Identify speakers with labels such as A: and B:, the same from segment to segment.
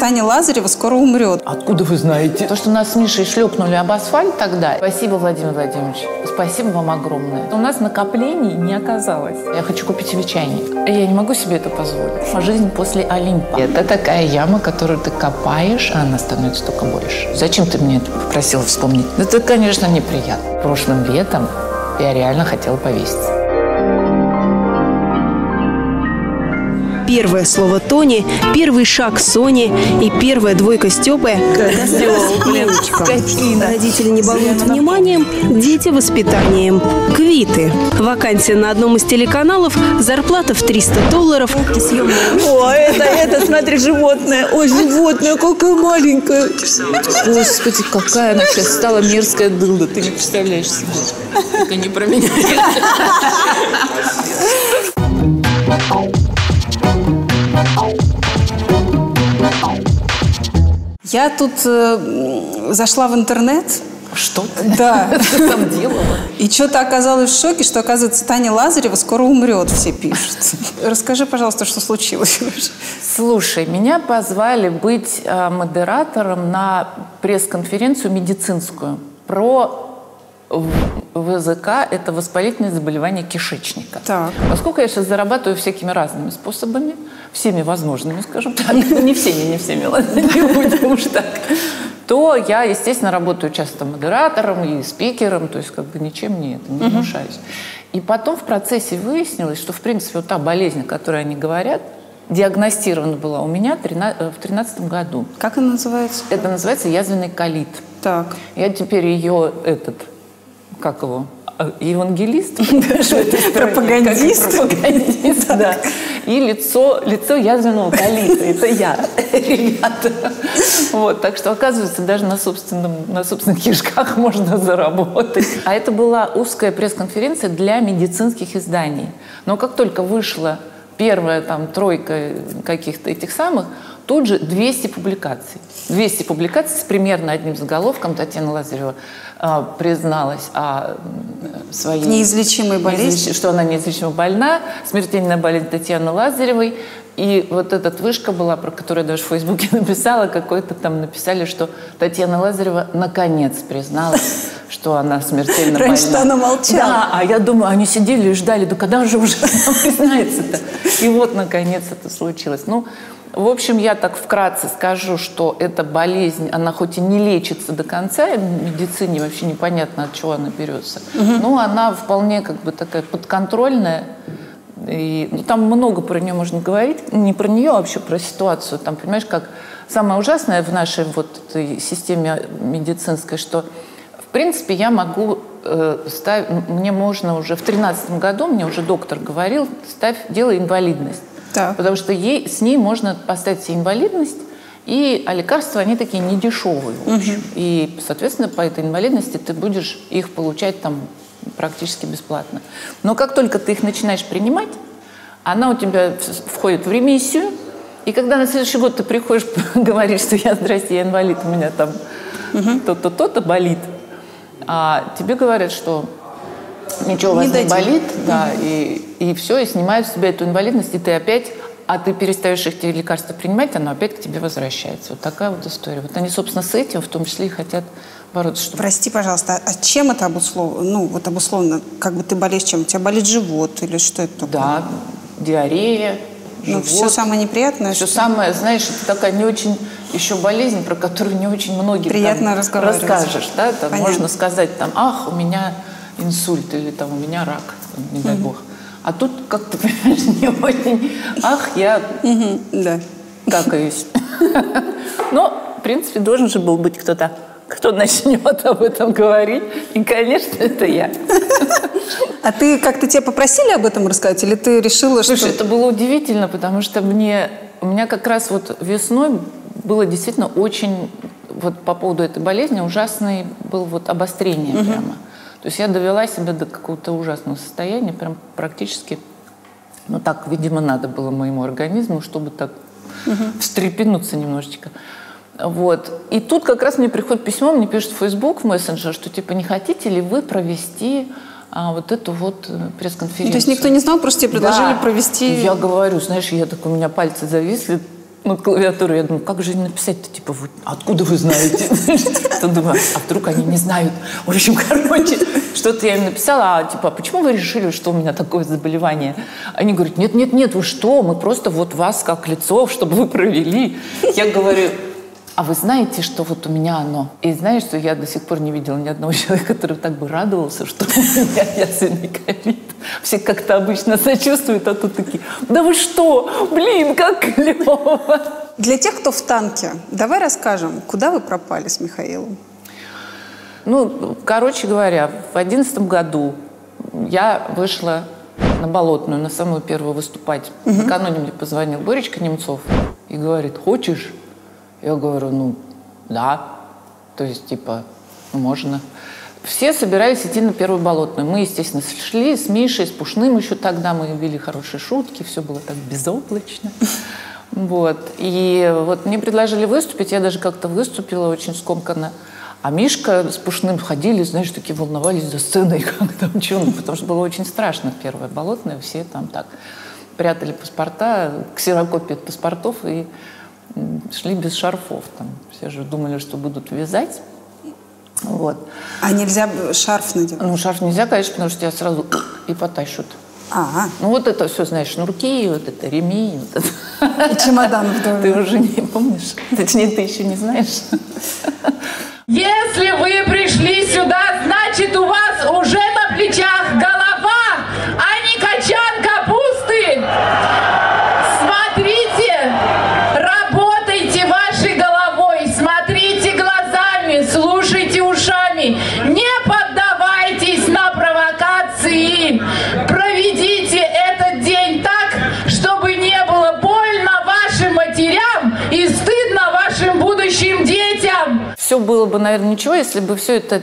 A: Таня Лазарева скоро умрет.
B: Откуда вы знаете? То, что нас с Мишей шлепнули об асфальт тогда. Спасибо, Владимир Владимирович. Спасибо вам огромное. У нас накоплений не оказалось. Я хочу купить себе чайник. Я не могу себе это позволить. Жизнь после Олимпа. Это такая яма, которую ты копаешь, а она становится только больше. Зачем ты мне это попросила вспомнить? Это, конечно, неприятно. Прошлым летом я реально хотела повеситься.
C: Первое слово Тони, первый шаг Сони и первая двойка Степы. Родители не балуют вниманием, дети воспитанием. Квиты. Вакансия на одном из телеканалов, зарплата в 300 долларов.
D: О, это, это, смотри, животное. Ой, животное, какое маленькое.
B: Господи, какая она сейчас стала мерзкая дылда. Ты не представляешь себе. Это не про меня.
A: Я тут э, зашла в интернет.
B: Что ты?
A: Да.
B: Что там делала?
A: И что-то оказалась в шоке, что, оказывается, Таня Лазарева скоро умрет, все пишут. Расскажи, пожалуйста, что случилось.
B: Слушай, меня позвали быть э, модератором на пресс-конференцию медицинскую про ВЗК – это воспалительное заболевание кишечника.
A: Так.
B: Поскольку я сейчас зарабатываю всякими разными способами, всеми возможными, скажем так, не всеми, не всеми, ладно, не будем уж так, то я, естественно, работаю часто модератором и спикером, то есть как бы ничем не, это, не гнушаюсь. И потом в процессе выяснилось, что, в принципе, вот та болезнь, о которой они говорят, диагностирована была у меня э, в 2013 году.
A: Как она называется?
B: Это называется язвенный колит.
A: Так.
B: Я теперь ее, этот, как его, а, евангелист?
A: Пропагандист.
B: Пропагандист, да. И лицо, лицо язвенного колита. Это я, ребята. Вот, так что, оказывается, даже на, собственном, на собственных кишках можно заработать. А это была узкая пресс-конференция для медицинских изданий. Но как только вышла первая там тройка каких-то этих самых, тут же 200 публикаций. 200 публикаций с примерно одним заголовком. Татьяна Лазарева э, призналась о своей...
A: Неизлечимой болезни.
B: неизлеч- Что она неизлечимо больна. Смертельная болезнь Татьяны Лазаревой. И вот эта вышка была, про которую я даже в Фейсбуке написала, какой-то там написали, что Татьяна Лазарева наконец призналась, что она смертельно больна.
A: Раньше-то она молчала.
B: Да, а я думаю, они сидели и ждали, да когда же уже она признается-то? И вот, наконец, это случилось. Ну, в общем, я так вкратце скажу, что эта болезнь, она хоть и не лечится до конца, в медицине вообще непонятно, от чего она берется, но она вполне как бы такая подконтрольная. И, ну, там много про нее можно говорить, не про нее, а вообще про ситуацию. Там, понимаешь, как самое ужасное в нашей вот этой системе медицинской, что в принципе я могу э, м- мне можно уже в тринадцатом году, мне уже доктор говорил, ставь, делай инвалидность.
A: Так.
B: Потому что ей, с ней можно поставить себе инвалидность, и а лекарства, они такие недешевые, в общем. И, соответственно, по этой инвалидности ты будешь их получать там практически бесплатно. Но как только ты их начинаешь принимать, она у тебя входит в ремиссию, и когда на следующий год ты приходишь, говоришь, что я, здрасте, я инвалид, у меня там то-то, то-то болит, а тебе говорят, что ничего у вас
A: Не
B: не, болит, да, и, и все, и снимают с тебя эту инвалидность, и ты опять, а ты перестаешь эти лекарства принимать, оно опять к тебе возвращается. Вот такая вот история. Вот они, собственно, с этим в том числе и хотят бороться, чтобы
A: Прости, пожалуйста, а чем это обусловлено? Ну, вот обусловлено, как бы ты болеешь чем? У тебя болит живот или что это такое?
B: Да, диарея,
A: Ну, все самое неприятное.
B: Все
A: что-
B: самое, знаешь, это такая не очень еще болезнь, про которую не очень многим
A: Приятно
B: там расскажешь. Да? Там
A: Понятно.
B: можно сказать, там, ах, у меня инсульт или там, у меня рак, не дай бог. А тут как-то, понимаешь, не очень, ах, я
A: да.
B: какаюсь. Но, в принципе, должен же был быть кто-то, кто начнет об этом говорить. И, конечно, это я.
A: А ты как-то тебя попросили об этом рассказать, или ты решила,
B: Слушай,
A: что...
B: это было удивительно, потому что мне, у меня как раз вот весной было действительно очень, вот по поводу этой болезни, ужасный был вот обострение прямо. То есть я довела себя до какого-то ужасного состояния, прям практически, ну так, видимо, надо было моему организму, чтобы так встрепенуться немножечко. Вот. И тут как раз мне приходит письмо, мне пишет в Facebook, в мессенджер, что типа не хотите ли вы провести а, вот эту вот э, пресс-конференцию.
A: Ну, то есть никто не знал, просто тебе предложили
B: Да.
A: провести...
B: Я говорю, знаешь, я так, у меня пальцы зависли, над клавиатурой. Я думаю, как же написать-то? Типа, вы, откуда вы знаете? Думаю, а вдруг они не знают? В общем, короче, что-то я им написала, а типа, а почему вы решили, что у меня такое заболевание? Они говорят, нет, нет, нет, вы что? Мы просто вот вас как лицо, чтобы вы провели. Я говорю, а вы знаете, что вот у меня оно? И знаешь, что я до сих пор не видела ни одного человека, который так бы радовался, что у меня язвенный ковид. Все как-то обычно сочувствуют, а тут такие, да вы что, блин, как клево.
A: Для тех, кто в танке, давай расскажем, куда вы пропали с Михаилом?
B: Ну, короче говоря, в одиннадцатом году я вышла на Болотную, на самую первую выступать. Накануне мне позвонил Боречка Немцов и говорит, хочешь? Я говорю, ну, да. То есть, типа, ну, можно. Все собирались идти на первую болотную. Мы, естественно, шли с Мишей, с Пушным еще тогда. Мы вели хорошие шутки, все было так безоблачно. Вот. И вот мне предложили выступить, я даже как-то выступила очень скомканно. А Мишка с Пушным ходили, знаешь, такие волновались за сценой, как там что, ну, потому что было очень страшно первое болотное, все там так прятали паспорта, ксерокопии паспортов и шли без шарфов. Там. Все же думали, что будут вязать. Вот.
A: А нельзя шарф надевать?
B: Ну, шарф нельзя, конечно, потому что тебя сразу и потащут.
A: А,
B: Ну, вот это все, знаешь, шнурки, вот это ремень, вот это.
A: и чемодан вдоль.
B: Ты уже не помнишь? Точнее, ты еще не знаешь.
E: Если вы пришли сюда,
B: Все было бы, наверное, ничего, если бы все это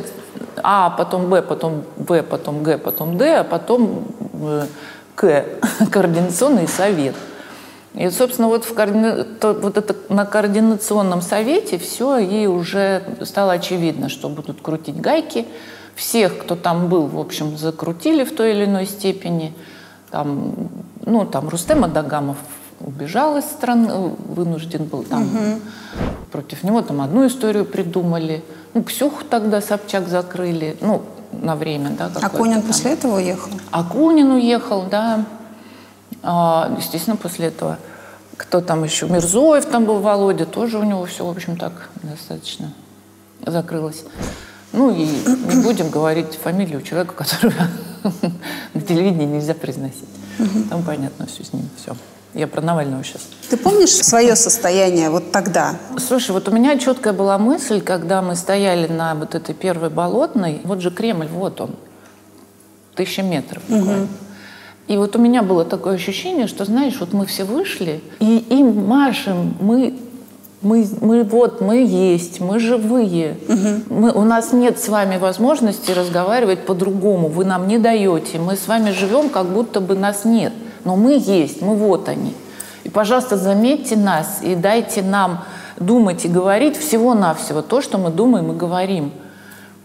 B: А, потом Б, потом В, потом Г, потом Д, а потом э, К, координационный совет. И, собственно, вот, в координа- вот это, на координационном совете все и уже стало очевидно, что будут крутить гайки. Всех, кто там был, в общем, закрутили в той или иной степени. Там, ну, там Рустем Адагамов убежал из страны, вынужден был там против него там одну историю придумали. Ну, Ксюху тогда Собчак закрыли, ну, на время, да.
A: А Конин
B: там.
A: после этого уехал?
B: Акунин уехал, да. А, естественно, после этого. Кто там еще? Мирзоев там был, Володя. Тоже у него все, в общем, так достаточно закрылось. Ну и не будем говорить фамилию человека, которого на телевидении нельзя произносить. Там понятно все с ним, все. Я про Навального сейчас.
A: Ты помнишь свое состояние вот тогда?
B: Слушай, вот у меня четкая была мысль, когда мы стояли на вот этой первой болотной, вот же Кремль, вот он, тысяча метров буквально. И вот у меня было такое ощущение, что, знаешь, вот мы все вышли, и им машем, мы, мы, мы вот, мы есть, мы живые. Мы, у нас нет с вами возможности разговаривать по-другому, вы нам не даете. Мы с вами живем, как будто бы нас нет. Но мы есть, мы вот они. И, пожалуйста, заметьте нас и дайте нам думать и говорить всего-навсего то, что мы думаем и говорим.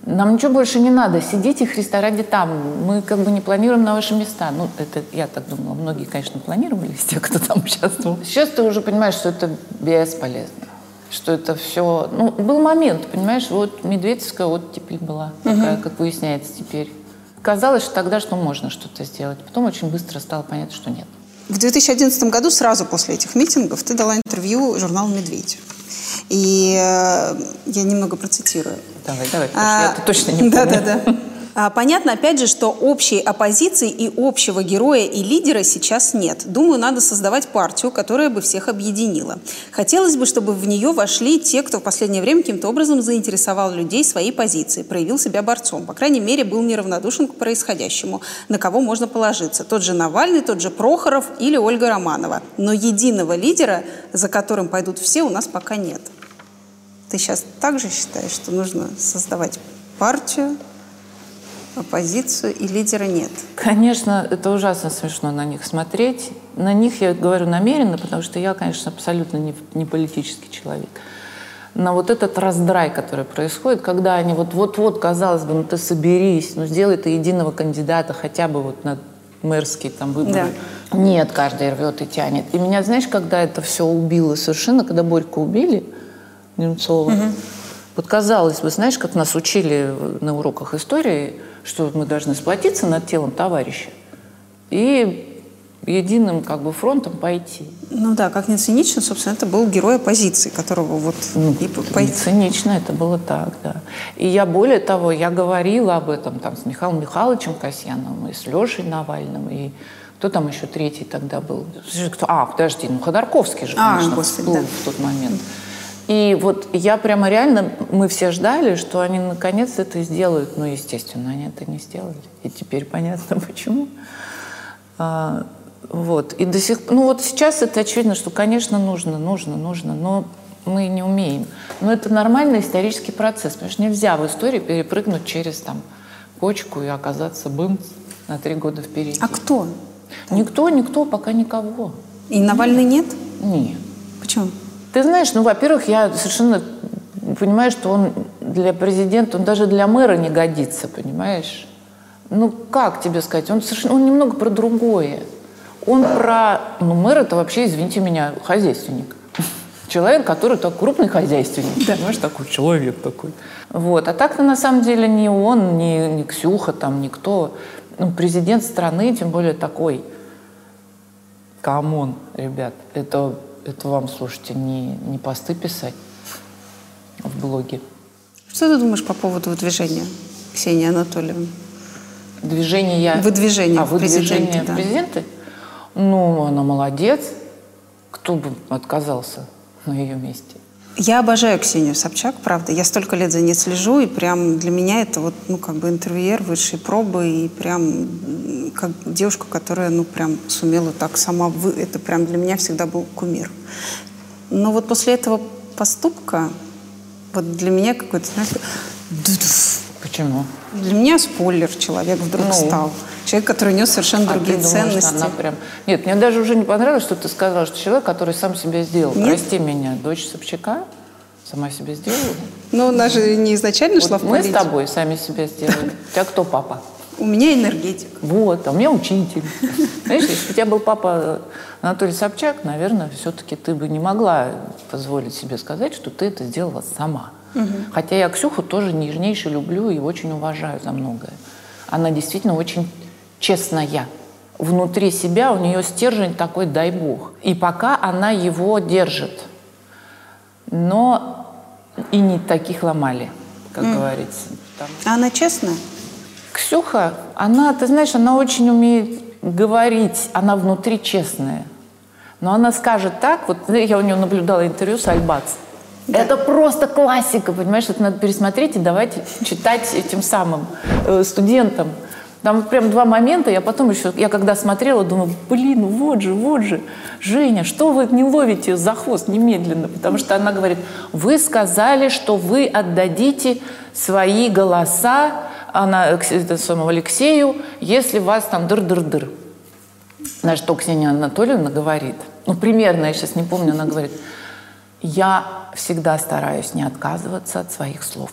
B: Нам ничего больше не надо. Сидите, Христа ради, там. Мы как бы не планируем на ваши места. Ну, это я так думала. Многие, конечно, планировали из тех, кто там участвовал. Сейчас ты уже понимаешь, что это бесполезно. Что это все... Ну, был момент, понимаешь, вот Медведевская оттепель была такая, как выясняется теперь. Казалось что тогда, что можно что-то сделать. Потом очень быстро стало понятно, что нет.
A: В 2011 году, сразу после этих митингов, ты дала интервью журналу «Медведь». И э, я немного процитирую.
B: Давай, давай, потому что я это точно не помню.
A: Да, да, А, Понятно, опять же, что общей оппозиции и общего героя и лидера сейчас нет. Думаю, надо создавать партию, которая бы всех объединила. Хотелось бы, чтобы в нее вошли те, кто в последнее время каким-то образом заинтересовал людей своей позицией, проявил себя борцом. По крайней мере, был неравнодушен к происходящему, на кого можно положиться. Тот же Навальный, тот же Прохоров или Ольга Романова. Но единого лидера, за которым пойдут все, у нас пока нет. Ты сейчас также считаешь, что нужно создавать партию, оппозицию и лидера нет?
B: Конечно, это ужасно смешно на них смотреть. На них я говорю намеренно, потому что я, конечно, абсолютно не, не политический человек. На вот этот раздрай, который происходит, когда они вот-вот-вот, казалось бы, ну ты соберись, ну сделай ты единого кандидата хотя бы вот на мэрские там выборы. Нет, каждый рвет и тянет. И меня, знаешь, когда это все убило совершенно, когда Борьку убили, Немцова, вот казалось бы, знаешь, как нас учили на уроках истории, что мы должны сплотиться над телом товарища и единым как бы фронтом пойти.
A: Ну да, как не цинично, собственно, это был герой оппозиции, которого вот
B: Ну,
A: и по-
B: не цинично, это было так, да. И я, более того, я говорила об этом там с Михаилом Михайловичем Касьяновым и с Лешей Навальным, и кто там еще третий тогда был? Кто? А, подожди, ну Ходорковский же,
A: А,
B: конечно,
A: господи,
B: всплыл
A: да.
B: в тот момент. И вот я прямо реально, мы все ждали, что они наконец это сделают. Но, естественно, они это не сделали. И теперь понятно, почему. А, вот. И до сих ну вот сейчас это очевидно, что, конечно, нужно, нужно, нужно, но мы не умеем. Но это нормальный исторический процесс, потому что нельзя в истории перепрыгнуть через там кочку и оказаться бымц на три года впереди.
A: А кто?
B: Никто, никто, пока никого.
A: И Навальный нет?
B: Нет.
A: Почему?
B: Ты знаешь, ну, во-первых, я совершенно понимаю, что он для президента, он даже для мэра не годится, понимаешь? Ну, как тебе сказать? Он совершенно, он немного про другое. Он про, ну, мэр это вообще, извините меня, хозяйственник. Человек, который так крупный хозяйственник. Понимаешь, такой человек такой. Вот. А так-то на самом деле ни он, ни, ни Ксюха, там, никто. Ну, президент страны, тем более такой. Come on, ребят, это, это вам, слушайте, не, не посты писать в блоге.
A: Что ты думаешь по поводу движения Ксении Анатольевны?
B: Движение я...
A: Выдвижение
B: а, выдвижение
A: да.
B: президенты? Ну, она молодец. Кто бы отказался на ее месте?
A: Я обожаю Ксению Собчак, правда. Я столько лет за ней слежу, и прям для меня это вот, ну, как бы интервьюер высшей пробы, и прям как девушка, которая, ну, прям сумела так сама вы... Это прям для меня всегда был кумир. Но вот после этого поступка, вот для меня какой-то, знаешь, ду-ду.
B: Почему?
A: для меня спойлер человек вдруг
B: Ну.
A: стал. Человек, который нес совершенно
B: А
A: другие
B: ты думаешь,
A: ценности.
B: она прям... Нет, мне даже уже не понравилось, что ты сказала, что человек, который сам себя сделал.
A: Нет?
B: Прости меня, дочь Собчака сама себя сделала.
A: Но она же не изначально шла
B: Вот
A: в
B: мы с
A: политику.
B: тобой сами себя сделали. У тебя кто папа?
A: У меня энергетик.
B: Вот, а у меня учитель. Знаешь, если бы у тебя был папа Анатолий Собчак, наверное, все-таки ты бы не могла позволить себе сказать, что ты это сделала сама. Хотя я Ксюху тоже нежнейше люблю и очень уважаю за многое. Она действительно очень честная. Внутри себя у нее стержень такой, дай бог. И пока она его держит. Но и не таких ломали, как говорится. Там
A: А она честная?
B: Ксюха, она, ты знаешь, она очень умеет говорить, она внутри честная. Но она скажет так, вот я у нее наблюдала интервью с Альбац. Это просто классика, понимаешь, это надо пересмотреть и давайте читать этим самым э, студентам. Там вот прям два момента, я потом еще, я когда смотрела, думаю, блин, ну вот же, вот же, Женя, что вы не ловите за хвост немедленно? Потому что она говорит, вы сказали, что вы отдадите свои голоса она, это самому Алексею, если вас там дыр-дыр-дыр. На что Ксения Анатольевна говорит, ну, примерно, я сейчас не помню, она говорит, я всегда стараюсь не отказываться от своих слов.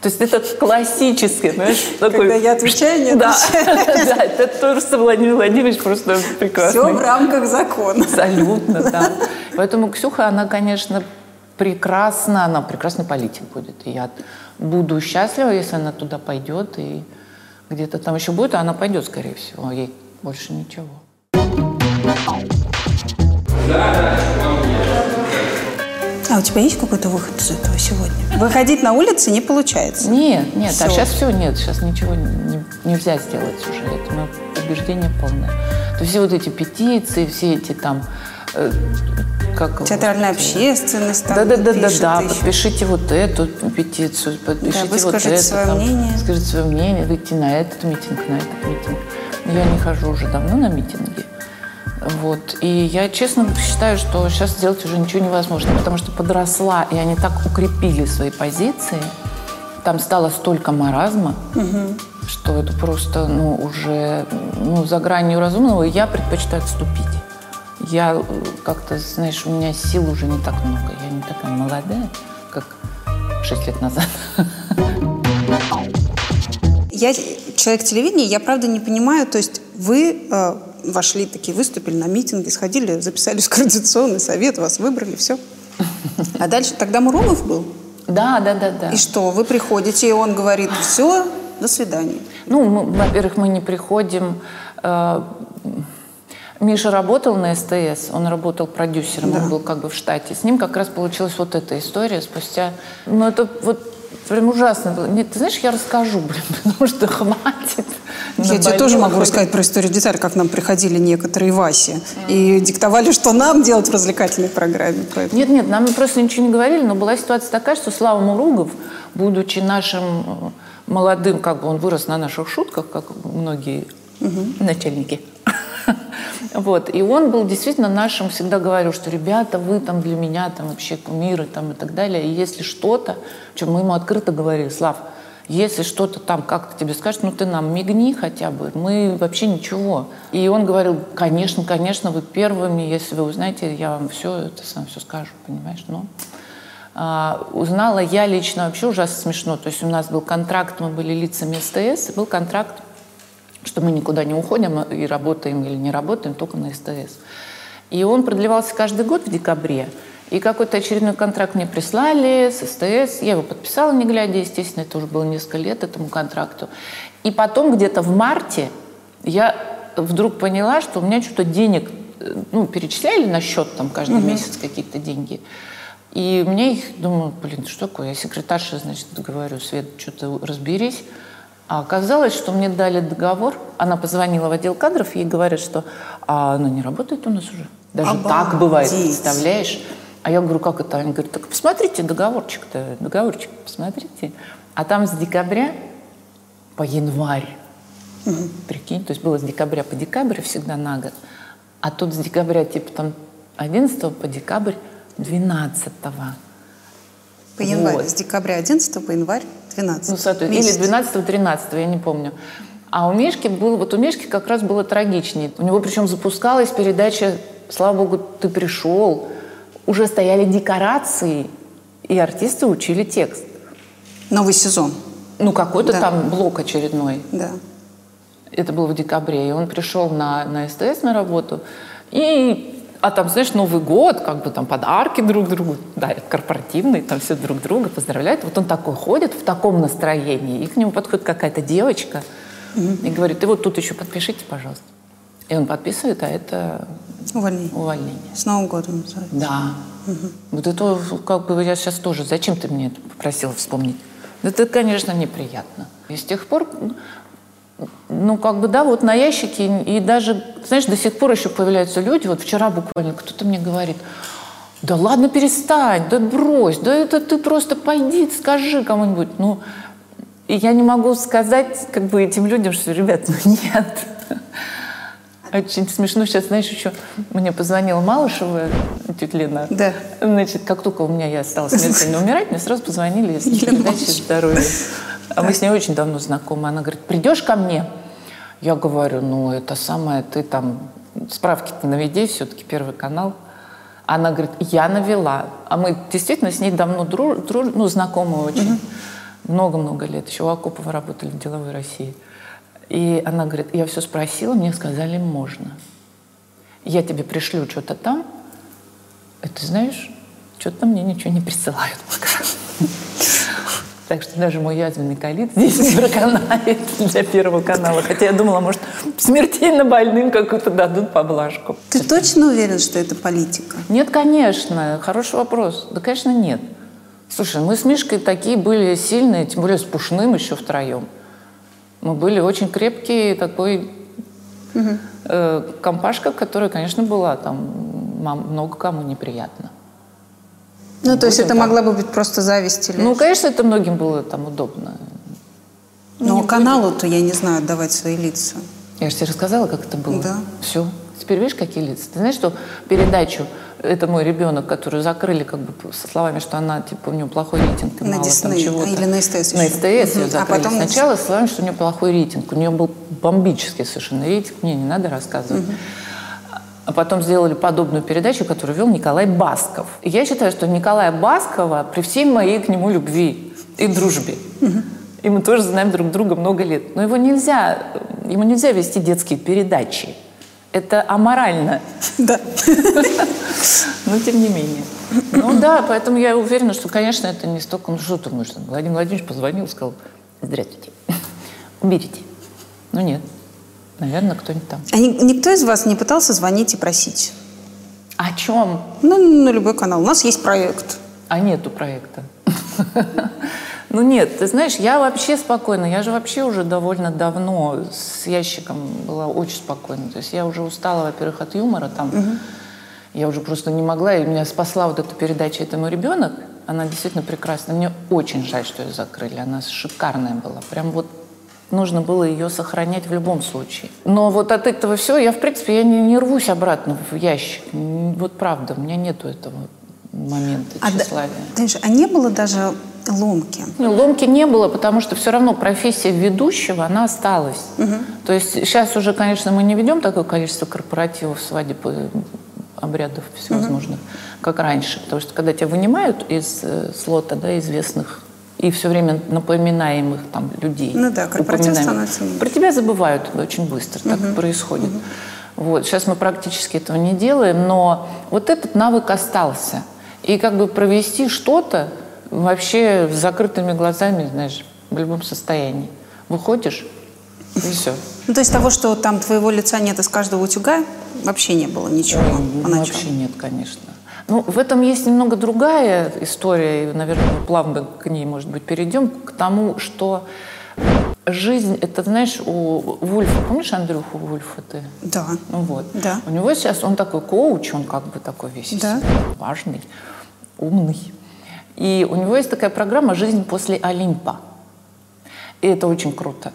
B: То есть это классическое, знаешь, такой...
A: я отвечаю, не
B: Да, да, это просто Владимир Владимирович просто прекрасный.
A: Все в рамках закона.
B: Абсолютно, да. Поэтому Ксюха, она, конечно, прекрасна, она прекрасный политик будет. И я буду счастлива, если она туда пойдет и где-то там еще будет, а она пойдет, скорее всего. Ей больше ничего.
A: А у тебя есть какой-то выход из этого сегодня? Выходить на улицы не получается.
B: Нет, нет, а
A: Всё.
B: сейчас все нет, сейчас ничего не- нельзя сделать уже. Это мое убеждение полное. То есть все вот эти петиции, все эти там... э, как
A: Театральная
B: господи,
A: общественность. там
B: Да, да, да, да, да.
A: еще.
B: Подпишите вот эту петицию, подпишите вот
A: выскажите
B: это.
A: свое
B: там,
A: мнение.
B: Скажите свое мнение, выйти на этот митинг, на этот митинг. Я не хожу уже давно на митинги. Вот. И я честно считаю, что сейчас сделать уже ничего невозможно, потому что подросла, и они так укрепили свои позиции. Там стало столько маразма, что это просто ну, уже ну, за гранью разумного. И я предпочитаю отступить. Я э, как-то, знаешь, у меня сил уже не так много. Я не такая молодая, как шесть лет назад.
A: Я человек телевидения, я правда не понимаю, то есть Вы э, вошли такие, выступили на митинге, сходили, записались в координационный совет, вас выбрали, все. А дальше тогда Муромов был?
B: Да, да, да, да.
A: И что, вы приходите, и он говорит, все, до свидания.
B: Ну, во-первых, мы не приходим. э, Миша работал на СТС, он работал продюсером,
A: Да.
B: он был как бы в штате. С ним как раз получилась вот эта история спустя... Ну, это вот прям ужасно было. Нет, ты знаешь, я расскажу, блин, потому что хватит.
A: Я тебе тоже могу рассказать про историю деталь, как нам приходили некоторые Васи и диктовали, что нам делать в развлекательной программе. Поэтому-
B: Нет, нет, нам просто ничего не говорили, но была ситуация такая, что Слава Муругов, будучи нашим э, молодым, как бы он вырос на наших шутках, как многие начальники. Вот. И он был действительно нашим, всегда говорил, что ребята, вы там для меня там вообще кумиры там и так далее. И если что-то, чем мы ему открыто говорили, Слав, если что-то там как-то тебе скажут, ну ты нам мигни хотя бы, мы вообще ничего. И он говорил, конечно, конечно, вы первыми, если вы узнаете, я вам все это сам все скажу, понимаешь, но... А, узнала я лично вообще ужасно смешно. То есть у нас был контракт, мы были лицами СТС, был контракт, что мы никуда не уходим и работаем или не работаем только на СТС. И он продлевался каждый год в декабре. И какой-то очередной контракт мне прислали с СТС. Я его подписала, не глядя, естественно, это уже было несколько лет этому контракту. И потом где-то в марте я вдруг поняла, что у меня что-то денег, э, ну, перечисляли на счет там каждый месяц какие-то деньги. И мне их, думаю, блин, что такое? Я секретарша, значит, говорю, Свет, что-то разберись. А оказалось, что мне дали договор. Она позвонила в отдел кадров, ей говорят, что а, она не работает у нас уже. Даже так бывает,
A: Обалдеть.
B: представляешь? А я говорю, как это? Они говорят, так посмотрите договорчик-то, договорчик, посмотрите. А там с декабря по январь. Прикинь, то есть было с декабря по декабрь всегда на год. А тут с декабря типа там 11 по декабрь 12
A: По январь,
B: Вот.
A: с декабря 11 по январь 12.
B: Ну, соответственно, или 12 13 я не помню. А у Мишки был, вот у Мишки как раз было трагичнее. У него причем запускалась передача «Слава Богу, ты пришел». Уже стояли декорации, и артисты учили текст.
A: Новый сезон,
B: Ну, какой-то
A: Да.
B: там блок очередной.
A: да.
B: Это было в декабре. И он пришел на, на СТС на работу. И, а там, знаешь, Новый год, как бы там подарки друг другу дарят, корпоративные, там все друг друга поздравляют. Вот он такой ходит в таком настроении. И к нему подходит какая-то девочка и говорит, и вот тут еще подпишите, пожалуйста. И он подписывает, а это
A: Увольнение.
B: увольнение.
A: С Новым годом называется.
B: Да. Вот это как бы я сейчас тоже... Зачем ты мне это попросила вспомнить? Это, конечно, неприятно. И с тех пор, ну, как бы, да, вот на ящике, и даже, знаешь, до сих пор еще появляются люди, вот вчера буквально кто-то мне говорит, да ладно, перестань, да брось, да это ты просто пойди, скажи кому-нибудь. Ну, и я не могу сказать как бы этим людям, что, ребят, ну нет. Очень смешно сейчас, знаешь, еще мне позвонила Малышева, тетя Лена.
A: Да.
B: Значит, как только у меня я стала смертельно умирать, мне сразу позвонили из передачи
A: Малышева.
B: А мы с ней очень давно знакомы. Она говорит, придешь ко мне? Я говорю, ну, это самое, ты там справки-то наведи, все-таки Первый канал. Она говорит, я навела. А мы действительно с ней давно друж, друж- ну, знакомы очень. Много-много лет. Еще у Акопова работали в деловой России. И она говорит, я все спросила, мне сказали, можно. Я тебе пришлю что-то там, и ты знаешь, что-то мне ничего не присылают пока. Так что даже мой язвенный колит здесь не проканает для Первого канала. Хотя я думала, может, смертельно больным какую-то дадут поблажку.
A: Ты точно уверен, что это политика?
B: Нет, конечно. Хороший вопрос. Да, конечно, нет. Слушай, мы с Мишкой такие были сильные, тем более с Пушным еще втроем. Мы были очень крепкие, такой э, компашка, которая, конечно, была там много кому неприятно.
A: Ну, то есть это
B: так.
A: могла бы быть просто зависть или...
B: Ну, конечно, это многим было там удобно.
A: Но каналу-то, я не знаю, отдавать свои лица.
B: Я же тебе рассказала, как это было.
A: Да.
B: Все. Теперь видишь, какие лица. Ты знаешь, что передачу «Это мой ребенок», которую закрыли как бы со словами, что она, типа, у нее плохой рейтинг.
A: На
B: мало там
A: Дисней,
B: чего-то.
A: а, или на СТС
B: На? СТС ее
A: Мгм. А
B: закрыли.
A: потом-
B: Сначала со словами, что у нее плохой рейтинг. У нее был бомбический совершенно рейтинг. Мне не надо рассказывать. А потом сделали подобную передачу, которую вел Николай Басков. И я считаю, что Николая Баскова, при всей моей к нему любви и дружбе, и мы тоже знаем друг друга много лет, но его нельзя ему нельзя вести детские передачи. Это аморально.
A: Да.
B: Но тем не менее. Ну да, поэтому я уверена, что, конечно, это не столько... Ну что ты думаешь, Владимир Владимирович позвонил сказал, здравствуйте, уберите. Ну нет, наверное, кто-нибудь там.
A: А ни- никто из вас не пытался звонить и просить?
B: О чем?
A: Ну, на любой канал. У нас есть проект.
B: А нету проекта. Ну нет, ты знаешь, я вообще спокойна. Я же вообще уже довольно давно с ящиком была очень спокойна. То есть я уже устала, во-первых, от юмора там. Я уже просто не могла, и меня спасла вот эта передача «Это мой ребенок». Она действительно прекрасна. Мне очень жаль, что ее закрыли. Она шикарная была. Прям вот нужно было ее сохранять в любом случае. Но вот от этого всего я, в принципе, я не, не рвусь обратно в ящик. Вот правда, у меня нету этого момента
A: А, да-
B: тщеславия.
A: знаешь, а не было даже ломки?
B: Ну, ломки не было, потому что все равно профессия ведущего, она осталась. То есть сейчас уже, конечно, мы не ведем такое количество корпоративов, свадеб, и обрядов всевозможных, как раньше. Потому что когда тебя вынимают из э, слота да, известных и все время напоминаемых там людей.
A: Ну да, корпоратив становится.
B: Про тебя забывают очень быстро, так и происходит. Вот. Сейчас мы практически этого не делаем, но вот этот навык остался. И как бы провести что-то вообще с закрытыми глазами, знаешь, в любом состоянии. Выходишь, и все.
A: Ну, то есть того, что там твоего лица нет из каждого утюга, вообще не было ничего поначалу.
B: Вообще нет, конечно. Ну, в этом есть немного другая история, и, наверное, мы плавно к ней, может быть, перейдем, к тому, что жизнь, это, знаешь, у Вульфа, помнишь Андрюху Вульфа ты?
A: Да.
B: Ну вот.
A: Да.
B: У него сейчас, он такой коуч, он как бы такой весь
A: Да.
B: важный, умный. И у него есть такая программа «Жизнь после Олимпа». И это очень круто.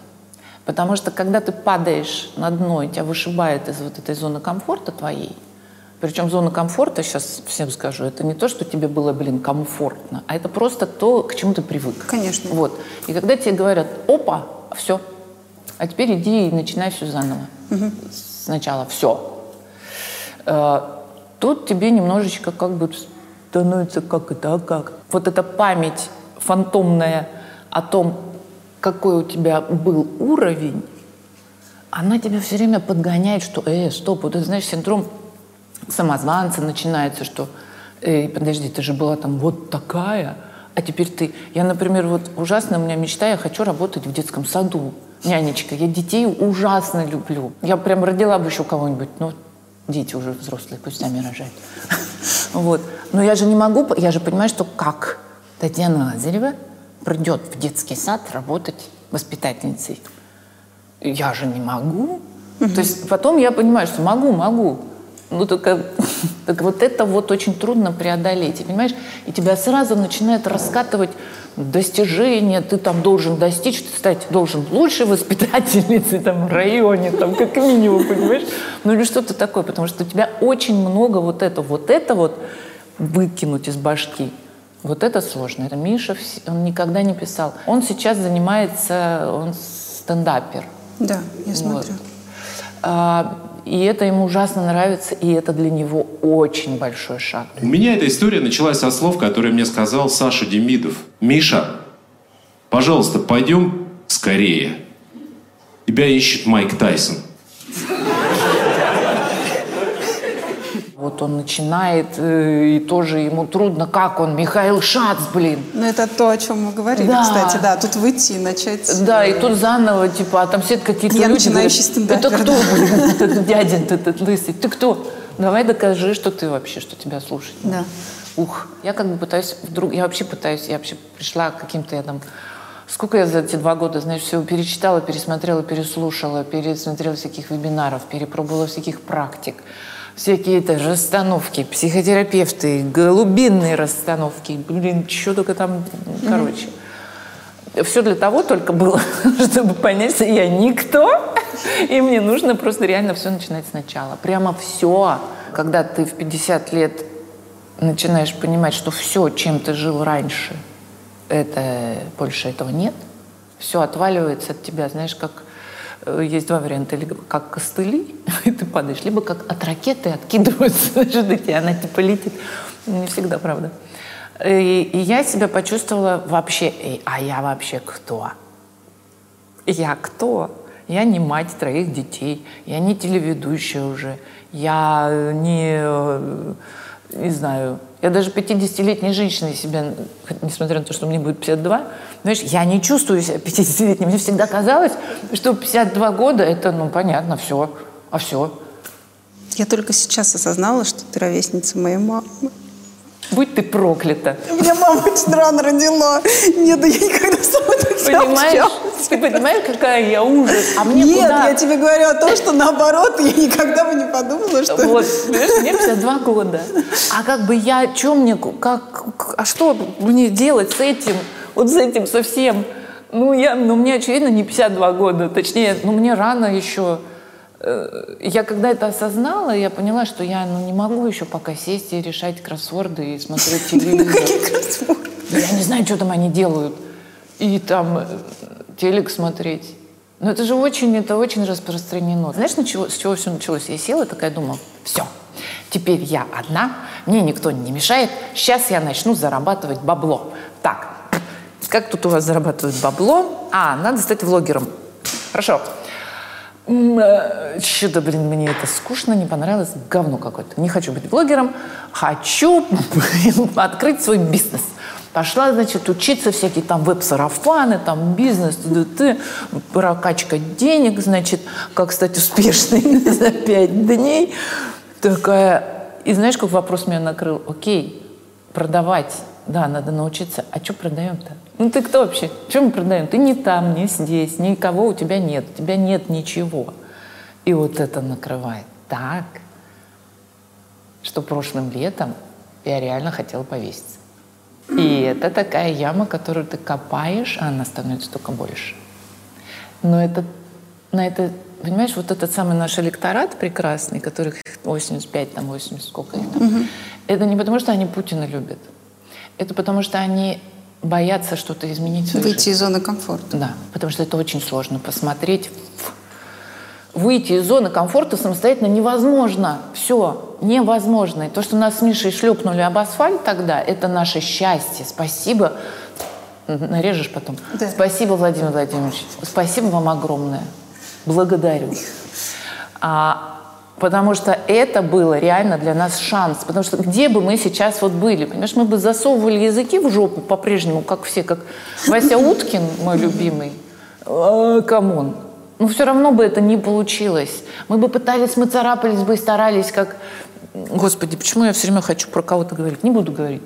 B: Потому что когда ты падаешь на дно, и тебя вышибает из вот этой зоны комфорта твоей, причем зона комфорта, сейчас всем скажу, это не то, что тебе было, блин, комфортно, а это просто то, к чему ты привык.
A: Конечно.
B: Вот. И когда тебе говорят, опа, все, а теперь иди и начинай все заново. Сначала все. Тут тебе немножечко как бы становится, как это, а как? Вот эта память фантомная о том, какой у тебя был уровень, она тебя все время подгоняет, что, э, стоп, вот это, знаешь, синдром самозванца начинается, что, эй, подожди, ты же была там вот такая, а теперь ты... Я, например, вот ужасно у меня мечта, я хочу работать в детском саду. Нянечка, я детей ужасно люблю. Я прям родила бы еще кого-нибудь, ну, дети уже взрослые, пусть сами рожают. Вот. Но я же не могу, я же понимаю, что как Татьяна Лазарева придет в детский сад работать воспитательницей. Я же не могу. То есть потом я понимаю, что могу, могу. Ну, только так вот это вот очень трудно преодолеть. И, понимаешь, и тебя сразу начинает раскатывать достижения, ты там должен достичь, ты стать должен лучшей воспитательницей там, в районе, там, как минимум, понимаешь? Ну или что-то такое, потому что у тебя очень много вот это, вот это вот выкинуть из башки. Вот это сложно. Это Миша, он никогда не писал. Он сейчас занимается, он стендапер.
A: Да, я
B: Вот.
A: смотрю.
B: А, и это ему ужасно нравится, и это для него очень большой шаг.
F: У меня эта история началась со слов, которые мне сказал Саша Демидов. «Миша, пожалуйста, пойдем скорее. Тебя ищет Майк Тайсон».
B: Вот он начинает, э, и тоже ему трудно, как он, Михаил Шац, блин.
A: Ну, это то, о чем мы говорили,
B: Да.
A: кстати, да. Тут выйти и начать...
B: Да, и тут заново, типа, а там сидят какие-то
A: Я
B: люди.
A: начинающий
B: говорят, Это кто,
A: да».
B: блин, этот дядин этот лысый? Ты кто? Давай докажи, что ты вообще, что тебя слушать.
A: Да.
B: Ух, я как бы пытаюсь вдруг, я вообще пытаюсь, я вообще пришла к каким-то, я там, сколько я за эти два года, знаешь, всего перечитала, пересмотрела, переслушала, пересмотрела всяких вебинаров, перепробовала всяких практик, всякие это расстановки, психотерапевты, глубинные расстановки, блин, что только там, короче. Все для того только было, чтобы понять, что я никто, и мне нужно просто реально все начинать сначала. Прямо все. Когда ты в 50 лет начинаешь понимать, что все, чем ты жил раньше, это больше этого нет, все отваливается от тебя, знаешь, как есть два варианта, либо как костыли, и ты падаешь, либо как от ракеты откидываются, до тебя, она типа летит. Не всегда, правда. И, и я себя почувствовала вообще, «Эй, а я вообще кто? Я кто? Я не мать троих детей, я не телеведущая уже, я не, э, не знаю, я даже 50-летней женщиной себя, несмотря на то, что мне будет 52, знаешь, я не чувствую себя 50-летней. Мне всегда казалось, что 52 года это, ну, понятно, все, а все.
A: Я только сейчас осознала, что ты ровесница моей мамы.
B: Будь ты проклята.
A: Меня мама очень рано родила. Нет, да я никогда с тобой так не
B: Понимаешь?
A: общалась.
B: Ты понимаешь, какая я ужас? А мне
A: Нет,
B: куда?
A: я тебе говорю о том, что наоборот, я никогда бы не подумала, что...
B: Вот, понимаешь, мне 52 года. А как бы я, что мне, как, а что мне делать с этим, вот с этим совсем? Ну, я, ну, мне, очевидно, не 52 года, точнее, ну, мне рано еще. Э, Я когда это осознала, я поняла, что я ну, не могу еще пока сесть и решать кроссворды и смотреть телевизор. Я не знаю, что там они делают. И там э, телек смотреть. Но это же очень, это очень распространено. Знаешь, на чего, с чего все началось? Я села такая, думала, все, теперь я одна, мне никто не мешает, сейчас я начну зарабатывать бабло. Так, как тут у вас зарабатывают бабло? А, надо стать влогером. Хорошо. Что-то, блин, мне это скучно, не понравилось, говно какое-то. Не хочу быть блогером, хочу блин, открыть свой бизнес. Пошла, значит, учиться всякие там веб-сарафаны, там бизнес, т.д., прокачка денег, значит, как стать успешной за пять дней. Такая, и знаешь, как вопрос меня накрыл? Окей, продавать, да, надо научиться. А что продаем-то? Ну ты кто вообще? Что мы продаем? Ты не там, не здесь, никого у тебя нет, у тебя нет ничего. И вот это накрывает так, что прошлым летом я реально хотела повеситься. И это такая яма, которую ты копаешь, а она становится только больше. Но это, на это, понимаешь, вот этот самый наш электорат прекрасный, которых 85, там 80, сколько их там, это не потому, что они Путина любят. Это потому, что они боятся что-то изменить
A: Выйти
B: жизни.
A: из зоны комфорта.
B: Да, потому что это очень сложно посмотреть. Выйти из зоны комфорта самостоятельно невозможно. Все, невозможно. И то, что нас с Мишей шлепнули об асфальт тогда, это наше счастье. Спасибо. Нарежешь потом.
A: Да.
B: Спасибо, Владимир Владимирович. Спасибо вам огромное. Благодарю. А, потому что это было реально для нас шанс. Потому что где бы мы сейчас вот были, понимаешь, мы бы засовывали языки в жопу по-прежнему, как все, как Вася Уткин, мой любимый. А, Come on. Но все равно бы это не получилось. Мы бы пытались, мы царапались бы и старались, как... Господи, почему я все время хочу про кого-то говорить? Не буду говорить.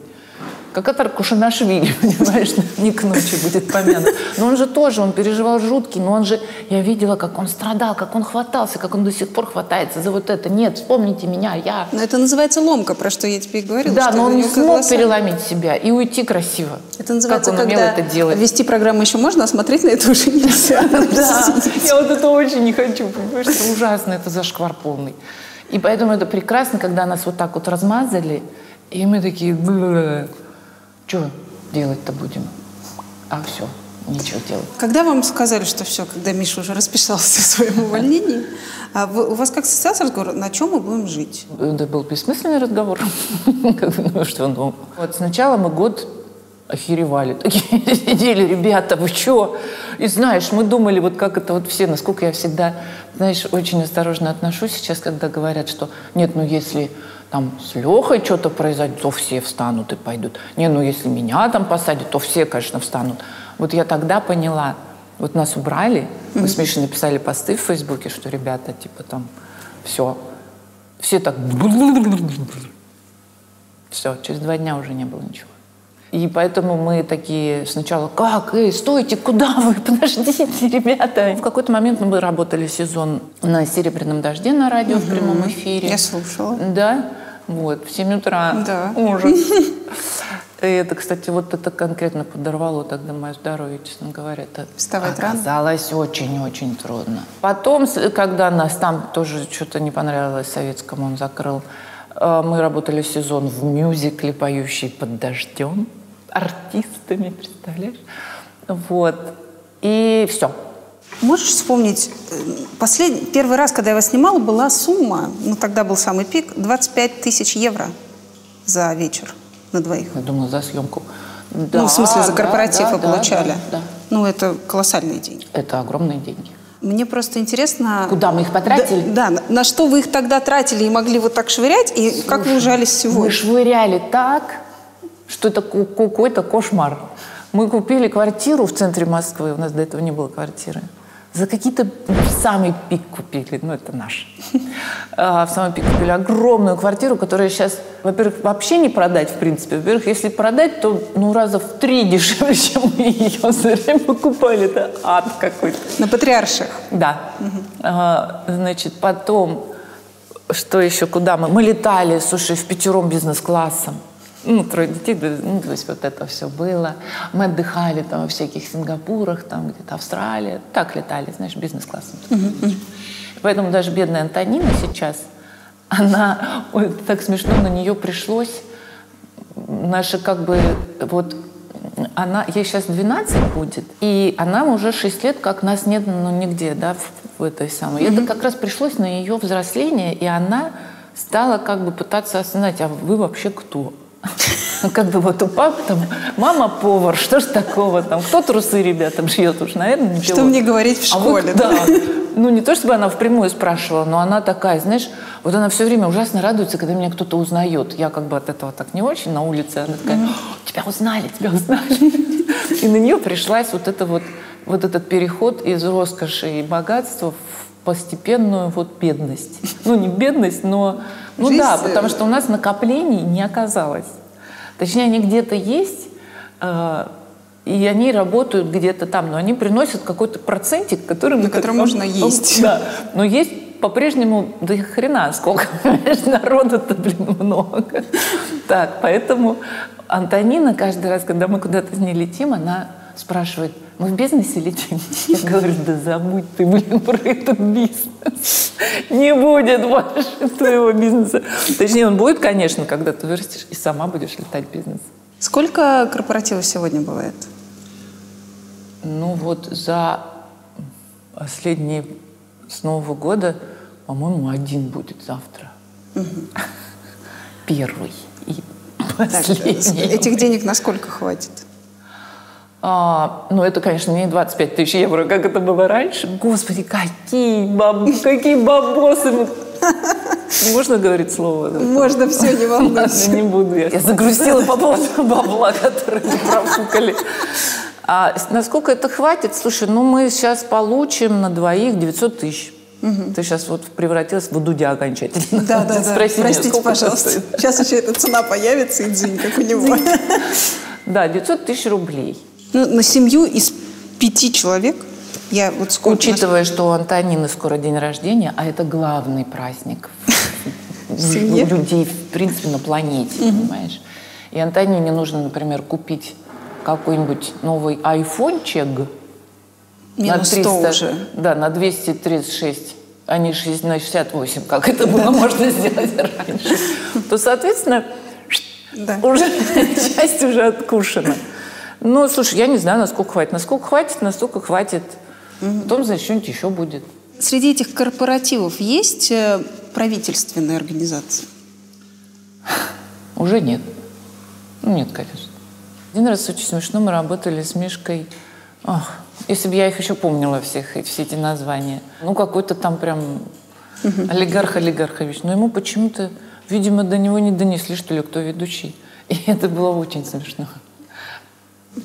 B: Как Отар Кушанашвили, понимаешь, не к ночи будет помянут. Но он же тоже, он переживал жуткий, но он же, я видела, как он страдал, как он хватался, как он до сих пор хватается за вот это. Нет, вспомните меня, я...
A: Но это называется ломка, про что я тебе и говорила.
B: Да, но он не смог
A: колоссально.
B: переломить себя и уйти красиво.
A: Это называется,
B: как он умел
A: когда
B: это делать.
A: вести программу еще можно, а смотреть на это уже нельзя.
B: Да, я вот это очень не хочу, понимаешь, это ужасно, это зашквар полный. И поэтому это прекрасно, когда нас вот так вот размазали, и мы такие, что делать-то будем? А все, ничего делать.
A: Когда вам сказали, что все, когда Миша уже расписался в своем увольнении, а вы- у вас как состоялся разговор, на чем мы будем жить?
B: Это был бессмысленный разговор. Бы, ну, что, ну, Вот сначала мы год охеревали. Такие сидели, ребята, вы что? И знаешь, мы думали, вот как это вот все, насколько я всегда, знаешь, очень осторожно отношусь сейчас, когда говорят, что нет, ну если там с Лехой что-то произойдет, то все встанут и пойдут. Не, ну если меня там посадят, то все, конечно, встанут. Вот я тогда поняла, вот нас убрали, мы с Мишей написали посты в Фейсбуке, что ребята, типа там, все, все так... Все, через два дня уже не было ничего. И поэтому мы такие сначала, как, эй, стойте, куда вы, подождите, ребята. В какой-то момент мы работали сезон на «Серебряном дожде» на радио в прямом эфире.
A: Я слушала.
B: Да, вот, в 7 утра.
A: Да.
B: Ужас. И это, кстати, вот это конкретно подорвало тогда мое здоровье, честно говоря. Это
A: Вставать
B: оказалось очень-очень трудно. Потом, когда нас там тоже что-то не понравилось советскому, он закрыл, мы работали сезон в мюзикле «Поющий под дождем» артистами, представляешь? Вот. И все.
A: Можешь вспомнить, э, последний, первый раз, когда я вас снимала, была сумма, ну тогда был самый пик, 25 тысяч евро за вечер на двоих.
B: Я думала, за съемку.
A: ну, в смысле, за
B: да,
A: корпоратив
B: да, да,
A: получали.
B: да, да.
A: Ну, это колоссальные деньги.
B: Это огромные деньги.
A: Мне просто интересно...
B: Куда мы их потратили?
A: Да, да, на- что вы их тогда тратили и могли вот так швырять, и как вы ужались
B: Мы
A: сегодня?
B: швыряли так, что это какой-то кошмар. Мы купили квартиру в центре Москвы, у нас до этого не было квартиры. За какие-то в самый пик купили, ну это наш. А, В самый пик купили огромную квартиру, которая сейчас, во-первых, вообще не продать, в принципе. Во-первых, если продать, то ну раза в три дешевле, чем мы ее за время покупали. Это ад какой-то.
A: На Патриарших.
B: Да. А, значит, потом, что еще, куда мы? Мы летали, слушай, в пятером бизнес-классом. Ну, трое детей, ну, то есть вот это все было. Мы отдыхали там во всяких Сингапурах, там где-то Австралия. Так летали, знаешь, бизнес-классом. Поэтому даже бедная Антонина сейчас, она, ой, так смешно, на нее пришлось наши как бы вот она, ей сейчас 12 будет, и она уже 6 лет, как нас нет ну, нигде, да, в, в этой самой. И Это как раз пришлось на ее взросление, и она стала как бы пытаться осознать, а вы вообще кто? Ну, Как бы вот у папы там мама повар, что ж такого там, кто трусы ребятам шьет уж, наверное, ничего.
A: Что мне говорить в
B: А вот
A: школе?
B: да. Ну, не то чтобы она впрямую спрашивала, но она такая, знаешь, вот она все время ужасно радуется, когда меня кто-то узнает. Я как бы от этого так не очень на улице. Она такая, «О, тебя узнали, тебя узнали. И на нее пришлась вот, это вот, вот этот переход из роскоши и богатства в постепенную вот бедность. Ну, не бедность, но... Ну
A: Жизнь,
B: да,
A: э,
B: потому что у нас накоплений не оказалось. Точнее, они где-то есть, э, и они работают где-то там, но они приносят какой-то процентик, который...
A: На который
B: как-
A: можно есть.
B: Да, но есть по-прежнему да и хрена сколько, народу-то, блин, много. Так, поэтому Антонина каждый раз, когда мы куда-то с ней летим, она спрашивает, мы в бизнесе летим? Я говорю, да забудь ты, блин, про этот бизнес. Не будет больше твоего бизнеса. Точнее, он будет, конечно, когда ты вырастешь и сама будешь летать в бизнес.
A: Сколько корпоративов сегодня бывает?
B: Ну вот за последние с Нового года, по-моему, один будет завтра. Первый и
A: Так,
B: последний.
A: этих денег на сколько хватит?
B: А, ну, это, конечно, не 25 тысяч евро, как это было раньше. Господи, какие, баб... какие бабосы. Можно говорить слово?
A: Можно все, не волнуйся.
B: Не буду я. Я загрустила по поводу бабла, который мы профукали. А насколько это хватит? Слушай, ну мы сейчас получим на двоих 900 тысяч. Ты сейчас вот превратилась в дудя окончательно.
A: Да, да, да.
B: Спроси
A: Простите,
B: это
A: пожалуйста. Сейчас еще эта цена появится, и дзынь, как у него.
B: Да, 900 тысяч рублей.
A: Ну, на семью из пяти человек, я вот сколько...
B: Учитывая, что у Антонины скоро день рождения, а это главный праздник людей, в принципе, на планете, понимаешь? И Антонине нужно, например, купить какой-нибудь новый айфончик
A: Минус 100 уже.
B: Да, на 236, а не 60 на 68, как это было можно сделать раньше. То, соответственно, уже часть уже откушена. Ну, слушай, я не знаю, насколько хватит. Насколько хватит, настолько хватит. Потом, значит, что-нибудь еще будет.
A: Среди этих корпоративов есть э, правительственные организации?
B: Уже нет. Ну, нет, конечно. Один раз очень смешно мы работали с Мишкой. Ах, если бы я их еще помнила, всех, эти- все эти названия. Ну, какой-то там прям олигарх Олигархович. Но ему почему-то, видимо, до него не донесли, что ли, кто ведущий. И это было очень смешно.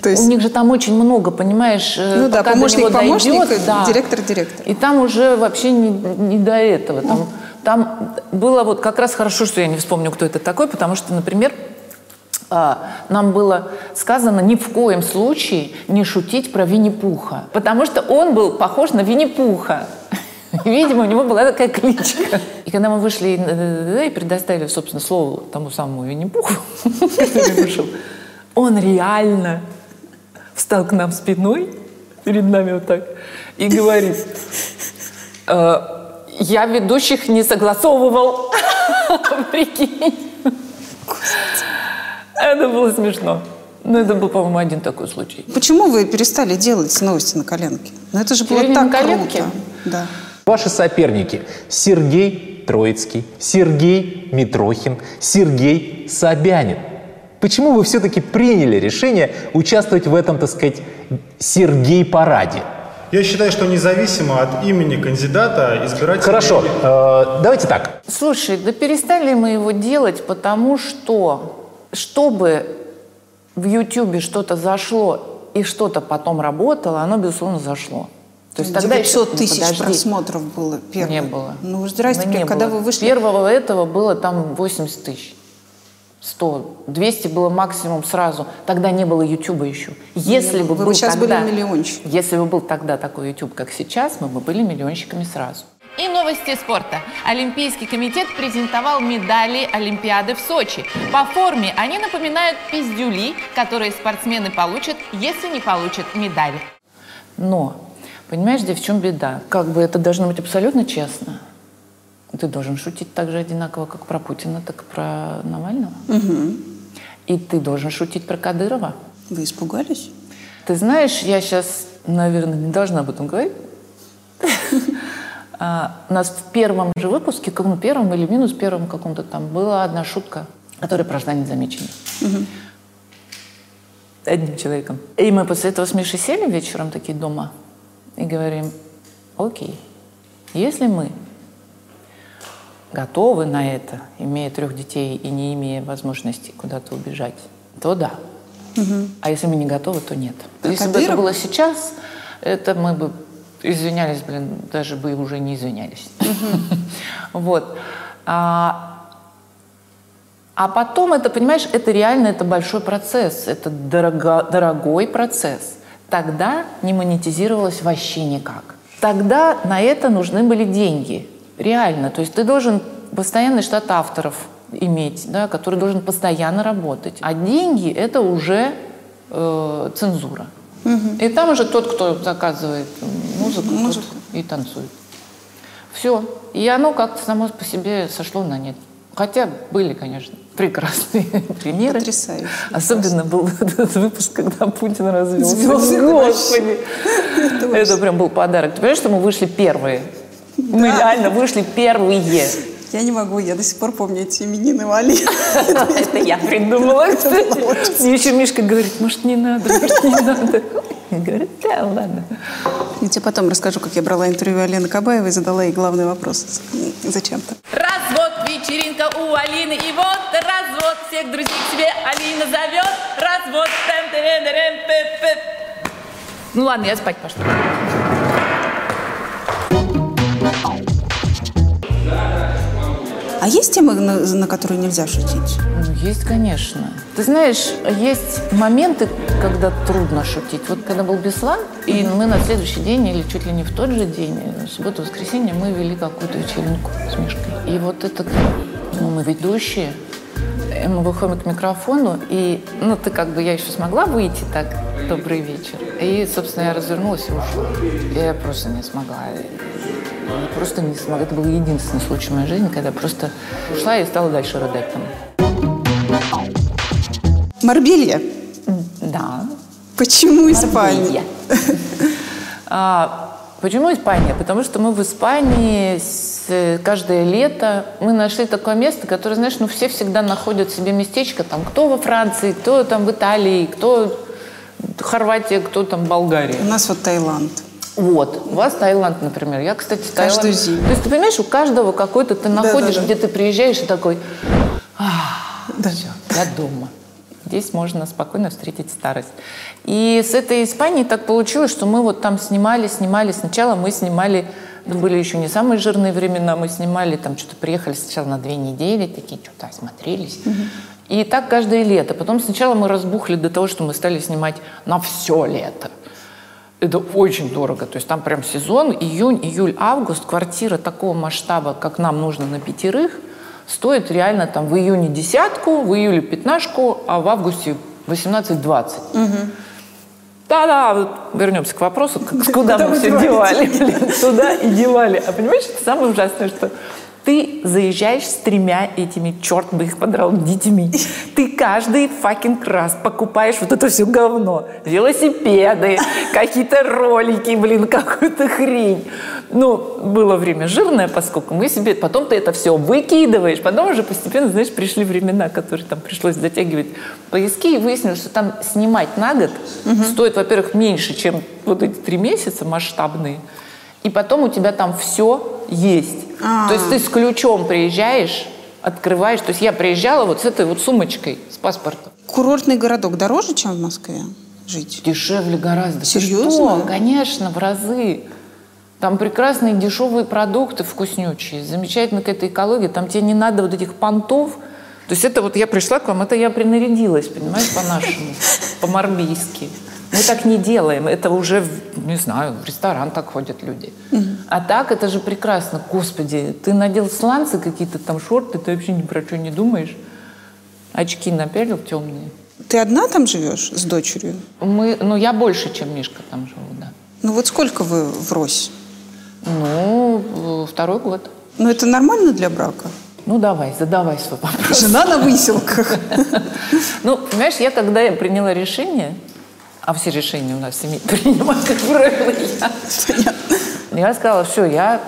A: То
B: У них же там очень много, понимаешь, э,
A: ну да,
B: пока до
A: помощник,
B: него
A: помощник,
B: дойдет, да.
A: директор, директор.
B: И там уже вообще не, не до этого. Там, там было вот как раз хорошо, что я не вспомню, кто это такой, потому что, например, а, нам было сказано ни в коем случае не шутить про Винни-Пуха, потому что он был похож на Винни-Пуха. Видимо, у него была такая кличка. И когда мы вышли э, и предоставили, собственно, слово тому самому Винни-Пуху, который вышел, он реально встал к нам спиной перед нами вот так и говорит, «Э, я ведущих не согласовывал. Прикинь. Это было смешно. Ну, это был, по-моему, один такой случай.
A: Почему вы перестали делать новости на коленке? Ну это же было так
B: на коленке?
A: круто. Да.
G: Ваши соперники Сергей Троицкий, Сергей Митрохин, Сергей Собянин. Почему вы все-таки приняли решение участвовать в этом, так сказать, Сергей-параде?
H: Я считаю, что независимо от имени кандидата избиратель...
G: Хорошо, э, давайте так.
B: Слушай, да перестали мы его делать, потому что, чтобы в Ютьюбе что-то зашло и что-то потом работало, оно, безусловно, зашло. То есть тогда
A: 900
B: еще,
A: тысяч
B: подожди,
A: просмотров было первое.
B: Не было.
A: Ну, здрасте,
B: Ну, не
A: когда
B: было.
A: вы вышли...
B: Первого этого было там 80 тысяч. 100, 200 было максимум сразу. Тогда не было Ютуба еще. Если
A: Ну,
B: бы
A: вы
B: был
A: сейчас
B: тогда,
A: были миллионщик.
B: Если бы был тогда такой YouTube, как сейчас, мы бы были миллионщиками сразу.
E: И новости спорта. Олимпийский комитет презентовал медали Олимпиады в Сочи. По форме они напоминают пиздюли, которые спортсмены получат, если не получат медаль.
B: Но, понимаешь, где в чем беда? Как бы это должно быть абсолютно честно. Ты должен шутить так же одинаково, как про Путина, так и про Навального. И ты должен шутить про Кадырова.
A: Вы испугались?
B: Ты знаешь, я сейчас, наверное, не должна об этом говорить. А, У нас в первом же выпуске, как ну, первом или минус первом каком-то там, была одна шутка, которая прошла незамеченной. Одним человеком. И мы после этого с Мишей сели вечером такие дома и говорим, окей, если мы готовы на это, имея трех детей и не имея возможности куда-то убежать, то да. А если мы не готовы, то нет. если бы это
A: Кадыров?
B: было сейчас, это мы бы извинялись, блин, даже бы уже не извинялись. Вот. А а потом это, понимаешь, это реально это большой процесс, это дорого- дорогой процесс. Тогда не монетизировалось вообще никак. Тогда на это нужны были деньги. Реально. То есть ты должен постоянный штат авторов иметь, да, который должен постоянно работать. А деньги – это уже э, цензура. И там уже тот, кто заказывает музыку, тот и танцует. Все. И оно как-то само по себе сошло на нет. Хотя были, конечно, прекрасные примеры.
A: Потрясающе.
B: Особенно был этот выпуск, когда Путин развелся.
A: Звезды
B: Господи! Это прям был подарок. Ты понимаешь, что мы вышли первые? Мы реально вышли первые.
A: Я не могу, я до сих пор помню эти именины Вали.
B: Это я придумала, кстати. Мне еще Мишка говорит, может, не надо, может, не надо. Я говорю, да, ладно.
A: Я тебе потом расскажу, как я брала интервью Алены Кабаевой и задала ей главный вопрос. Зачем-то.
E: Развод, вечеринка у Алины, и вот развод, всех друзей к себе Алина зовет. Развод, Ну ладно, я спать пошла.
A: А есть темы, на, на которые нельзя шутить?
B: Ну, есть, конечно. Ты знаешь, есть моменты, когда трудно шутить. Вот когда был Беслан, и мы на следующий день, или чуть ли не в тот же день, в субботу-воскресенье, мы вели какую-то вечеринку с Мишкой. И вот это, ну, мы ведущие, и мы выходим к микрофону, и, ну, ты как бы, я еще смогла выйти так, добрый вечер. И, собственно, я развернулась и ушла. Я просто не смогла. Я просто не смогла. Это был единственный случай в моей жизни, когда просто ушла и стала дальше рыдать там.
A: Марбелья.
B: Да.
A: Почему Испания?
B: А, почему Испания? Потому что мы в Испании с- каждое лето мы нашли такое место, которое, знаешь, ну все всегда находят себе местечко, там кто во Франции, кто там в Италии, кто Хорватия, кто там Болгария.
A: У нас вот Таиланд.
B: Вот. У вас Таиланд, например. Я, кстати, в
A: Каждую
B: Таиланд-
A: зиму.
B: То есть ты понимаешь, у каждого какой-то ты находишь,
A: да.
B: где ты приезжаешь и такой, все, я дома. Здесь можно спокойно встретить старость. И с этой Испанией так получилось, что мы вот там снимали, снимали. Сначала мы снимали, это были еще не самые жирные времена, мы снимали, там что-то приехали сначала на две недели, такие что-то осмотрелись. И так каждое лето. Потом сначала мы разбухли до того, что мы стали снимать на все лето. Это очень дорого. То есть там прям сезон, июнь, июль, август. Квартира такого масштаба, как нам нужно на пятерых, стоит реально там в июне десятку, в июле пятнашку, а в августе 18-20. Да-да, вот вернемся к вопросу, как- куда мы все девали. блин, Туда и девали. А понимаешь, это самое ужасное, что Ты заезжаешь с тремя этими, черт бы их подрал, детьми. Ты каждый fucking раз покупаешь вот это все говно. Велосипеды, какие-то ролики, блин, какую-то хрень. Ну, было время жирное, поскольку мы себе... Потом ты это все выкидываешь. Потом уже постепенно, знаешь, пришли времена, которые там пришлось затягивать поиски, и выяснилось, что там снимать на год стоит, во-первых, меньше, чем вот эти три месяца масштабные. И потом у тебя там все есть.
A: А.
B: То есть ты с ключом приезжаешь, открываешь. То есть я приезжала вот с этой вот сумочкой, с паспортом.
A: Курортный городок дороже, чем в Москве жить?
B: Дешевле гораздо.
A: Серьезно?
B: что? Конечно, в разы. Там прекрасные дешевые продукты вкуснючие, замечательная какая-то экология. Там тебе не надо вот этих понтов. То есть это вот я пришла к вам, это я принарядилась, понимаешь, по-нашему, по-морбийски. Мы так не делаем. Это уже, не знаю, в ресторан так ходят люди. А так это же прекрасно. Господи, ты надел сланцы какие-то там, шорты, ты вообще ни про что не думаешь. Очки напялил темные.
A: Ты одна там живешь с дочерью?
B: Мы, ну, я больше, чем Мишка там живу, да.
A: Ну вот сколько вы врозь?
B: Ну, э, второй год.
A: Ну это нормально для брака?
B: Ну, давай, задавай свой вопрос.
A: Жена на выселках.
B: Ну, понимаешь, я когда приняла решение, а все решения у нас в семье принимают, как правило, я. Я сказала, все, я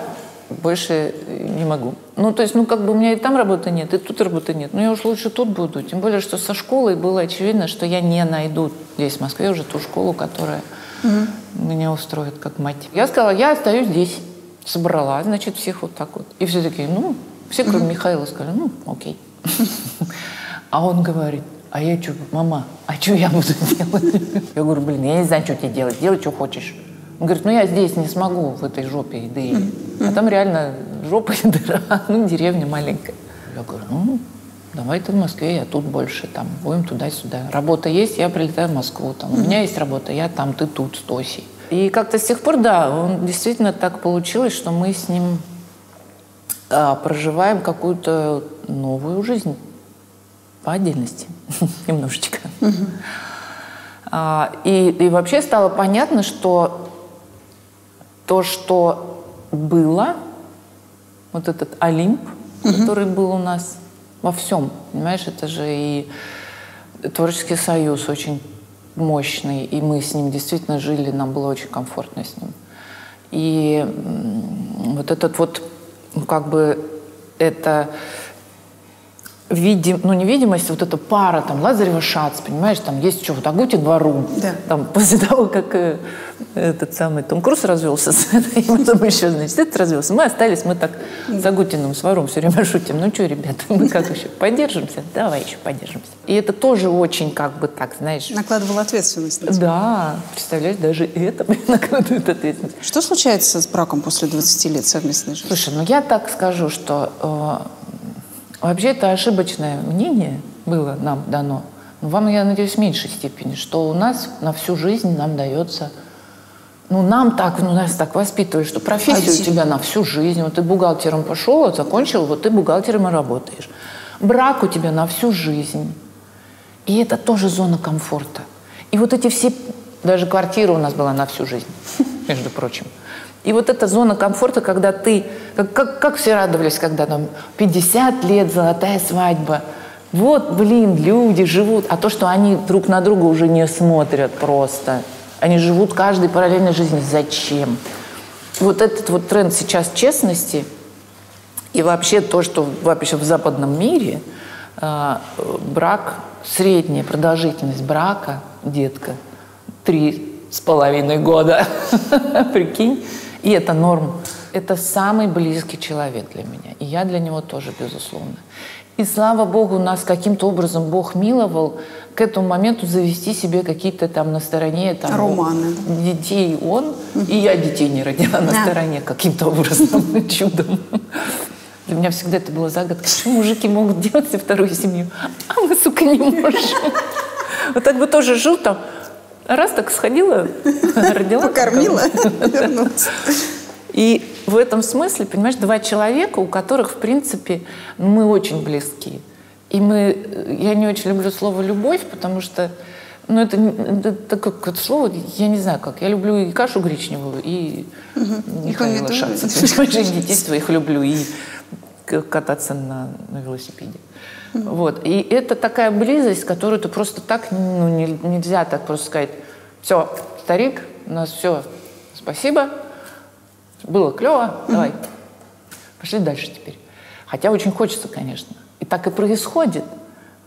B: больше не могу. Ну, то есть, ну, как бы у меня и там работы нет, и тут работы нет. Но я уж лучше тут буду. Тем более, что со школой было очевидно, что я не найду здесь, в Москве, уже ту школу, которая меня устроит как мать. Я сказала, я остаюсь здесь. Собрала, значит, всех вот так вот. И все такие, ну, все, кроме Михаила, сказали, ну, окей. А он говорит, а я что, мама, а что я буду делать? Я говорю, блин, я не знаю, что тебе делать, делай, что хочешь. Он говорит, ну я здесь не смогу в этой жопе и. А там реально жопа и дыра, ну деревня маленькая. Я говорю, ну давай ты в Москве, я тут больше, там, будем туда-сюда. Работа есть, я прилетаю в Москву, там, у меня есть работа, я там, ты тут, с Тосей. И как-то с тех пор, да, он действительно так получилось, что мы с ним а, проживаем какую-то новую жизнь по отдельности, немножечко. А, и, и вообще стало понятно, что то, что было, вот этот Олимп, который был у нас во всем, понимаешь, это же и творческий союз очень мощный, и мы с ним действительно жили, нам было очень комфортно с ним. И вот этот вот, ну, как бы, это видим, ну, невидимость, вот эта пара, там, Лазарева Шац, понимаешь, там есть что, вот Агути двору.
A: Да.
B: Там, после того, как э, этот самый Том Круз развелся с этой, потом еще, значит, этот развелся, мы остались, мы так с Агутиным, с Варом все время шутим, ну, что, ребята, мы как еще, поддержимся? Давай еще поддержимся. И это тоже очень, как бы, так, знаешь,
A: Накладывала ответственность на
B: да, представляешь, даже это накладывает ответственность.
A: Что случается с браком после 20 лет совместной жизни?
B: Слушай, ну я так скажу, что э, вообще это ошибочное мнение было нам дано. Но вам, я надеюсь, в меньшей степени, что у нас на всю жизнь нам дается ну, нам так, ну, нас так воспитывают, что профессия у тебя на всю жизнь. Вот ты бухгалтером пошел, вот закончил, вот ты бухгалтером и работаешь. Брак у тебя на всю жизнь. И это тоже зона комфорта. И вот эти все... Даже квартира у нас была на всю жизнь, между прочим. И вот эта зона комфорта, когда ты... Как, как, как все радовались, когда там 50 лет, золотая свадьба. Вот, блин, люди живут. А то, что они друг на друга уже не смотрят просто. Они живут каждой параллельной жизнью. Зачем? Вот этот вот тренд сейчас честности и вообще то, что вообще в западном мире э, брак, средняя продолжительность брака, детка, три с половиной года, прикинь, и это норм. Это самый близкий человек для меня, и я для него тоже, безусловно. И слава Богу, нас каким-то образом Бог миловал к этому моменту завести себе какие-то там на стороне там,
A: Романы,
B: детей он, и я детей не родила на
A: Да.
B: стороне каким-то образом, чудом. Для меня всегда это была загадка, почему мужики могут делать себе вторую семью, а мы, сука, не можем. Вот так бы тоже жил там, раз так сходила, родила.
A: Покормила, вернулась.
B: И в этом смысле, понимаешь, два человека, у которых, в принципе, мы очень близки. И мы, я не очень люблю слово «любовь», потому что, ну, это, не- это такое какое-то слово, я не знаю как. Я люблю и кашу гречневую, и Михаила. Шаца. Понимаешь, и детей своих люблю, и кататься на, на велосипеде. Вот. И это такая близость, которую ты просто так, ну, не- нельзя так просто сказать, все, старик, у нас все, спасибо, было клево, давай, пошли дальше теперь. Хотя очень хочется, конечно. И так и происходит.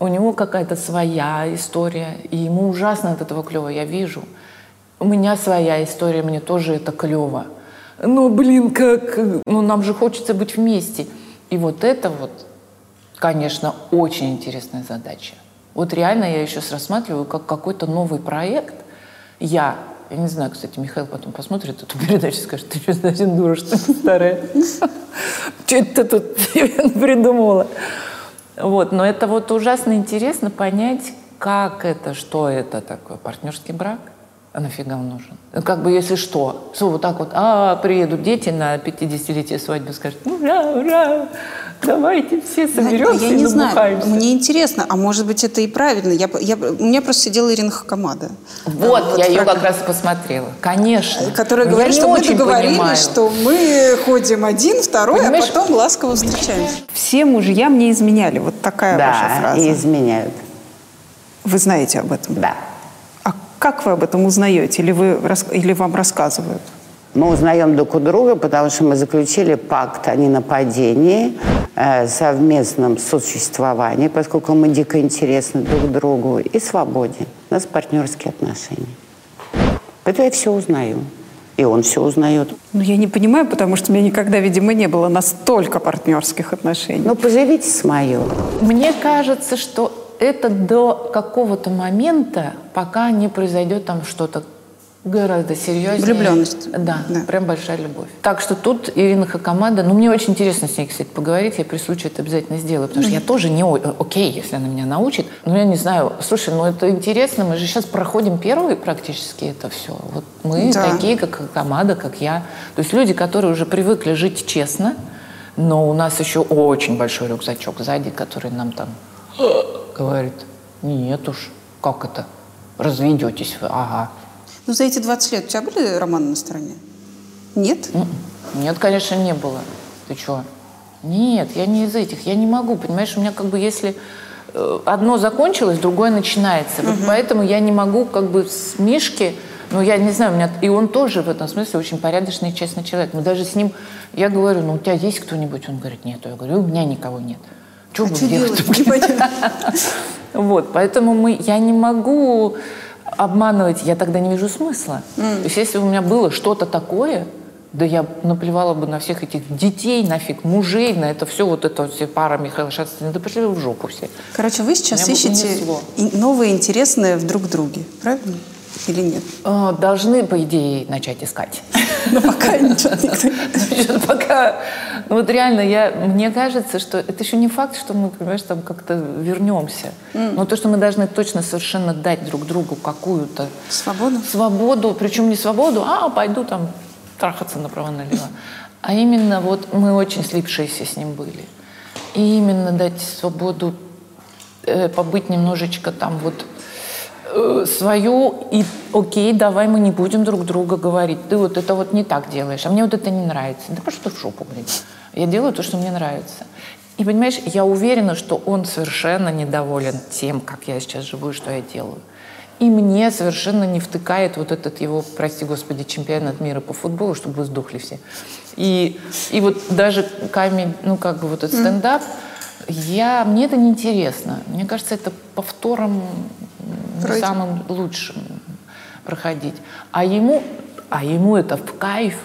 B: У него какая-то своя история, и ему ужасно от этого клево, я вижу. У меня своя история, мне тоже это клево. Ну, блин, как... Ну, нам же хочется быть вместе. И вот это вот, конечно, очень интересная задача. Вот реально я еще раз рассматриваю как какой-то новый проект. Я, я не знаю, кстати, Михаил потом посмотрит эту передачу и скажет, ты что, совсем дура, что ли, старая? Что это ты тут придумала? Вот, но это вот ужасно интересно понять, как это, что это такое, партнерский брак, а нафига он нужен? Ну, Как бы если что, все вот так вот, а, приедут дети на 50-летие свадьбы, скажут, ура, ура, давайте все соберемся
A: я
B: и
A: не знаю,
B: набухаемся.
A: мне интересно, а может быть это и правильно. Я, я, у меня просто сидела Ирина Хакамада.
B: Вот,
A: Вот
B: я ее как раз и посмотрела. Конечно.
A: Которая
B: Но
A: говорит, что мы договорились,
B: понимаю.
A: что мы ходим один, второй,
B: Понимаешь?
A: а потом ласково встречаемся.
I: Все мужья мне изменяли. Вот такая ваша
J: Да,
I: фраза.
J: и изменяют.
I: Вы знаете об этом?
J: Да.
I: А как вы об этом узнаете? Или, вы, или вам рассказывают?
J: Мы узнаем друг у друга, потому что мы заключили пакт о ненападении, э, совместном сосуществовании, поскольку мы дико интересны друг другу, и свободе. У нас партнерские отношения. Поэтому я все узнаю. И он все узнает.
I: Ну, я не понимаю, потому что у меня никогда, видимо, не было настолько партнерских отношений.
J: Ну, поживите с мое.
B: Мне кажется, что это до какого-то момента, пока не произойдет там что-то гораздо серьезнее.
A: Влюбленность.
B: Да,
A: Да.
B: прям большая любовь. Так что тут Ирина Хакамада, ну мне очень интересно с ней, кстати, поговорить, я при случае это обязательно сделаю, потому что я тоже не о- окей, если она меня научит, но я не знаю, слушай, ну это интересно, мы же сейчас проходим первые практически это все. Вот мы
A: Да.
B: такие, как Хакамада, как я. То есть люди, которые уже привыкли жить честно, но у нас еще очень большой рюкзачок сзади, который нам там говорит, нет уж, как это, разведетесь вы, ага.
A: Ну, за эти 20 лет у тебя были романы на стороне? Нет?
B: Нет, конечно, не было. Ты что? Нет, я не из этих. Я не могу, понимаешь, у меня как бы если э, одно закончилось, другое начинается. Вот поэтому я не могу как бы с Мишки, ну я не знаю, у меня и он тоже в этом смысле очень порядочный и честный человек. Мы даже с ним, я говорю, ну у тебя есть кто-нибудь? Он говорит, нет. Я говорю, у меня никого нет. Что
A: А
B: будем делать? Вот, поэтому мы, я не могу обманывать, я тогда не вижу смысла. То есть если бы у меня было что-то такое, да я наплевала бы на всех этих детей, нафиг, мужей, на это все, вот это все пара Михаила Шацкина, да пошли вы в жопу все.
A: Короче, вы сейчас ищете
B: унесло.
A: и- новое интересное в друг друге, правильно? Или нет?
B: А, Должны, по идее, начать искать.
A: Но пока ничего никто
B: пока... Ну вот реально, я, мне кажется, что это еще не факт, что мы, понимаешь, там как-то вернемся. Но то, что мы должны точно совершенно дать друг другу какую-то
A: Свободу?
B: свободу, причем не свободу, а пойду там трахаться направо-налево. А именно вот мы очень слипшиеся с ним были. И именно дать свободу э, побыть немножечко там вот э, свою, и окей, давай мы не будем друг друга говорить. Ты вот это вот не так делаешь, а мне вот это не нравится. Да пошел ты в жопу, блин. Я делаю то, что мне нравится. И понимаешь, я уверена, что он совершенно недоволен тем, как я сейчас живу и что я делаю. И мне совершенно не втыкает вот этот его, прости господи, чемпионат мира по футболу, чтобы вы сдохли все. И, и вот даже камень, ну как бы вот этот стендап, я, мне это не интересно. Мне кажется, это повтором
A: Пройти.
B: самым лучшим проходить. А ему, а ему это в кайф.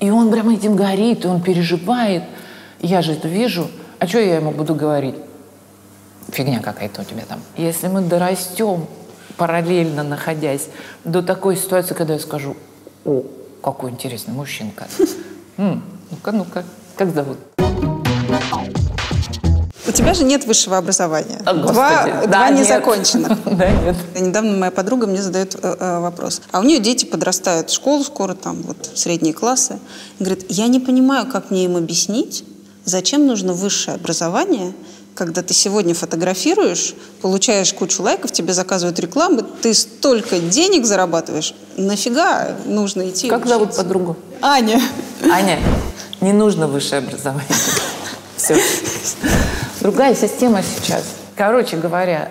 B: И он прям этим горит, и он переживает. Я же это вижу. А что я ему буду говорить? Фигня какая-то у тебя там. Если мы дорастем, параллельно находясь, до такой ситуации, когда я скажу, о, какой интересный мужчинка. Ну-ка, ну-ка, как зовут?
A: У тебя же нет высшего образования.
B: О,
A: два
B: Господи.
A: два
B: Да,
A: незаконченных.
B: Да, нет.
A: Недавно моя подруга мне задает э, э, вопрос. А у нее дети подрастают в школу скоро, там вот средние классы. Говорит, я не понимаю, как мне им объяснить, зачем нужно высшее образование, когда ты сегодня фотографируешь, получаешь кучу лайков, тебе заказывают рекламу, ты столько денег зарабатываешь. Нафига нужно идти
B: Как зовут
A: учиться?
B: подругу?
A: Аня.
B: Аня, не нужно высшее образование. Все. Другая система сейчас. Короче говоря,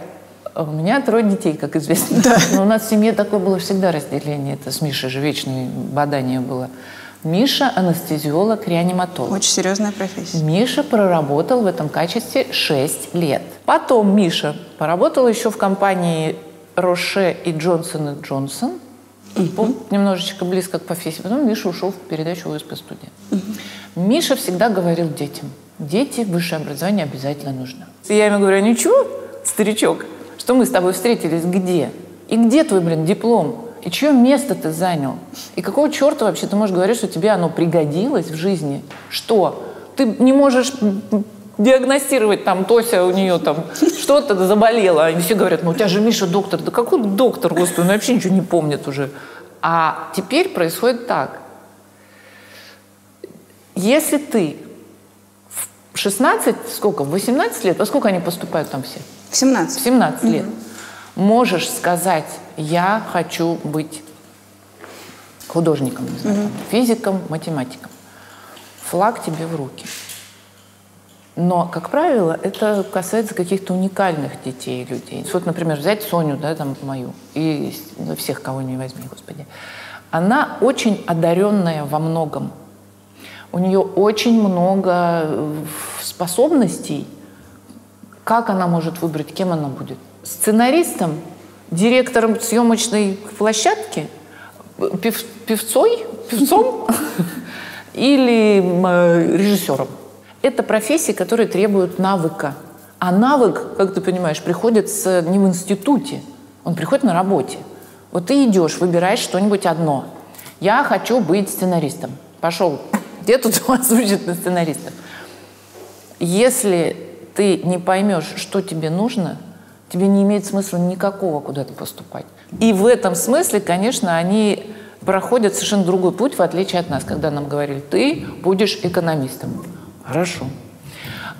B: у меня трое детей, как известно. Но у нас в семье такое было всегда разделение. Это с Мишей же вечное бадание было. Миша анестезиолог, реаниматолог.
A: Очень серьезная профессия.
B: Миша проработал в этом качестве 6 лет. Потом Миша поработал еще в компании Роше и Джонсон и Джонсон. Угу. Немножечко близко к профессии. Потом Миша ушел в передачу УСП студия. Угу. Миша всегда говорил детям, дети, высшее образование обязательно нужно. Я ему говорю, «А ничего, старичок, что мы с тобой встретились где? И где твой, блин, диплом? И чье место ты занял? И какого черта вообще ты можешь говорить, что тебе оно пригодилось в жизни? Что? Ты не можешь диагностировать там Тося у нее там что-то заболело. Они все говорят, ну у тебя же Миша доктор. Да какой доктор, господи, он вообще ничего не помнит уже. А теперь происходит так. Если ты 16, сколько, в 18 лет, во сколько они поступают там все?
A: В 17.
B: В 17 угу. лет. Можешь сказать, я хочу быть художником, не знаю, угу. физиком, математиком. Флаг тебе в руки. Но, как правило, это касается каких-то уникальных детей людей. Вот, например, взять Соню, да, там, мою, и всех, кого не возьми, Господи. Она очень одаренная во многом. У нее очень много э, способностей. Как она может выбрать, кем она будет? Сценаристом, директором съемочной площадки, пев, певцой, певцом или э, режиссером? Это профессии, которые требуют навыка. А навык, как ты понимаешь, приходит с, не в институте, он приходит на работе. Вот ты идешь, выбираешь что-нибудь одно. Я хочу быть сценаристом. Пошел. Где тут у вас учат на сценаристов? Если ты не поймешь, что тебе нужно, тебе не имеет смысла никакого куда-то поступать. И в этом смысле, конечно, они проходят совершенно другой путь, в отличие от нас, когда нам говорили, ты будешь экономистом. Хорошо.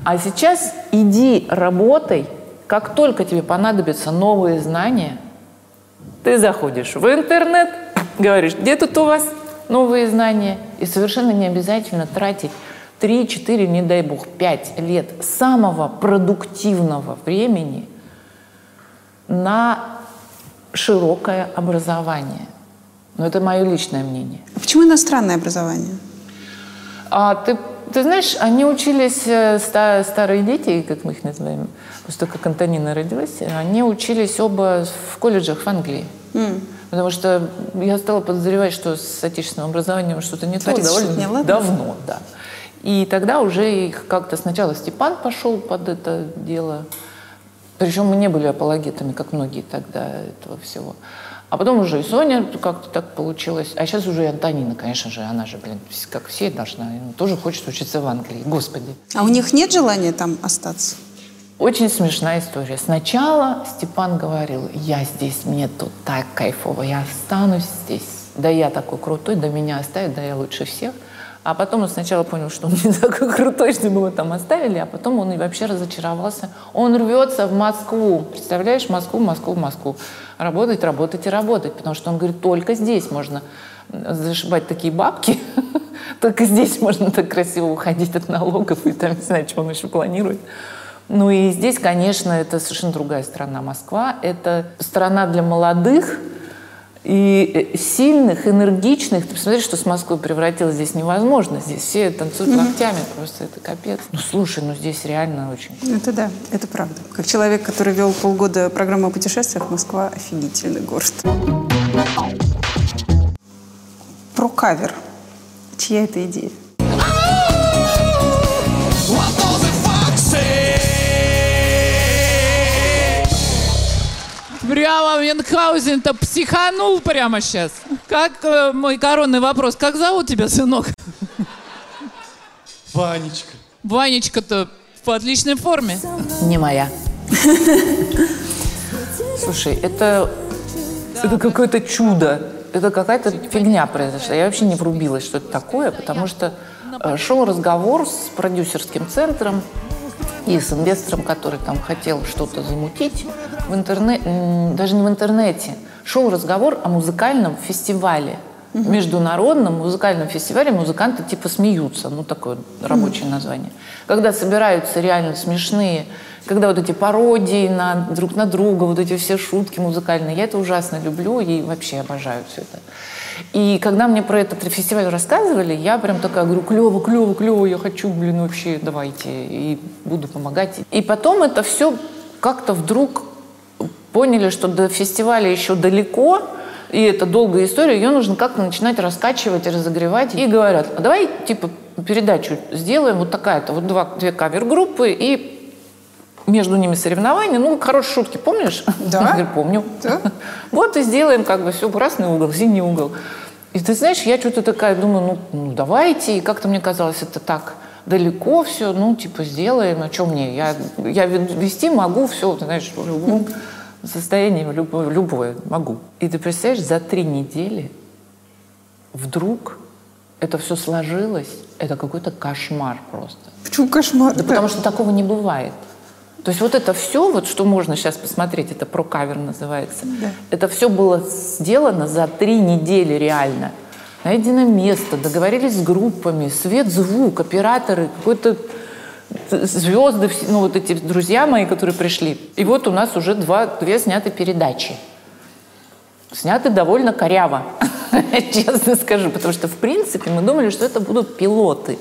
B: А сейчас иди работай. Как только тебе понадобятся новые знания, ты заходишь в интернет, говоришь, где тут у вас новые знания? И совершенно не обязательно тратить 3, 4, не дай бог, 5 лет самого продуктивного времени на широкое образование. Но это мое личное мнение.
A: Почему иностранное образование?
B: А ты ты знаешь, они учились, э, старые дети, как мы их называем, после того, как Антонина родилась, они учились оба в колледжах в Англии. Mm. Потому что я стала подозревать, что с отечественным образованием что-то не то довольно давно. Да. И тогда уже их как-то сначала Степан пошел под это дело. Причем мы не были апологетами, как многие тогда этого всего. А потом уже и Соня как-то так получилось. А сейчас уже и Антонина, конечно же, она же, блин, как все должна, тоже хочет учиться в Англии. Господи.
A: А у них нет желания там остаться?
B: Очень смешная история. Сначала Степан говорил, я здесь, мне тут так кайфово, я останусь здесь. Да я такой крутой, да меня оставят, да я лучше всех. А потом он сначала понял, что он не такой крутой, что его там оставили, а потом он и вообще разочаровался. Он рвется в Москву. Представляешь, Москву, Москву, Москву. Работать, работать и работать. Потому что он говорит, только здесь можно зашибать такие бабки, только здесь можно так красиво уходить от налогов и там, не знаю, что он еще планирует. Ну и здесь, конечно, это совершенно другая страна Москва. Это страна для молодых, и э, сильных, энергичных. Ты посмотри, что с Москвой превратилось здесь невозможно. Здесь все танцуют mm-hmm. локтями, просто это капец. Ну, слушай, ну здесь реально очень...
A: Это да, это правда. Как человек, который вел полгода программу о путешествиях, Москва офигительный город. Про кавер. Чья это идея?
K: Прямо Мюнхгаузен-то психанул прямо сейчас. Как э, мой коронный вопрос, как зовут тебя, сынок?
H: Ванечка.
K: Ванечка-то в отличной форме.
B: Не моя. Слушай, это, это какое-то чудо. Это какая-то фигня произошла. Я вообще не врубилась, что это такое, потому что э, шел разговор с продюсерским центром и с инвестором, который там хотел что-то замутить в интернете, даже не в интернете, шел разговор о музыкальном фестивале. международном музыкальном фестивале музыканты типа смеются, ну такое рабочее название. Когда собираются реально смешные, когда вот эти пародии на, друг на друга, вот эти все шутки музыкальные, я это ужасно люблю и вообще обожаю все это. И когда мне про этот фестиваль рассказывали, я прям такая говорю, клево, клево, клево, я хочу, блин, вообще, давайте, и буду помогать. И потом это все как-то вдруг поняли, что до фестиваля еще далеко, и это долгая история, ее нужно как-то начинать раскачивать, разогревать. И говорят, а давай, типа, передачу сделаем вот такая-то, вот два, две кавер-группы, и между ними соревнования. Ну, хорошие шутки, помнишь?
A: Да.
B: Я говорю, помню.
A: Да.
B: Вот и сделаем как бы все, красный угол, синий угол. И ты знаешь, я что-то такая думаю, ну, ну давайте. И как-то мне казалось, это так далеко все, ну, типа, сделаем, а что мне? Я, я вести могу все, ты знаешь, в любое, любое могу. И ты представляешь, за три недели вдруг это все сложилось, это какой-то кошмар просто.
A: Почему кошмар?
B: Да потому что такого не бывает. То есть вот это все, вот что можно сейчас посмотреть, это про кавер называется, это все было сделано за три недели реально. Найдено место, договорились с группами, свет, звук, операторы, какой-то звезды, ну вот эти друзья мои, которые пришли. И вот у нас уже два, две сняты передачи. Сняты довольно коряво, честно скажу, потому что, в принципе, мы думали, что это будут пилоты.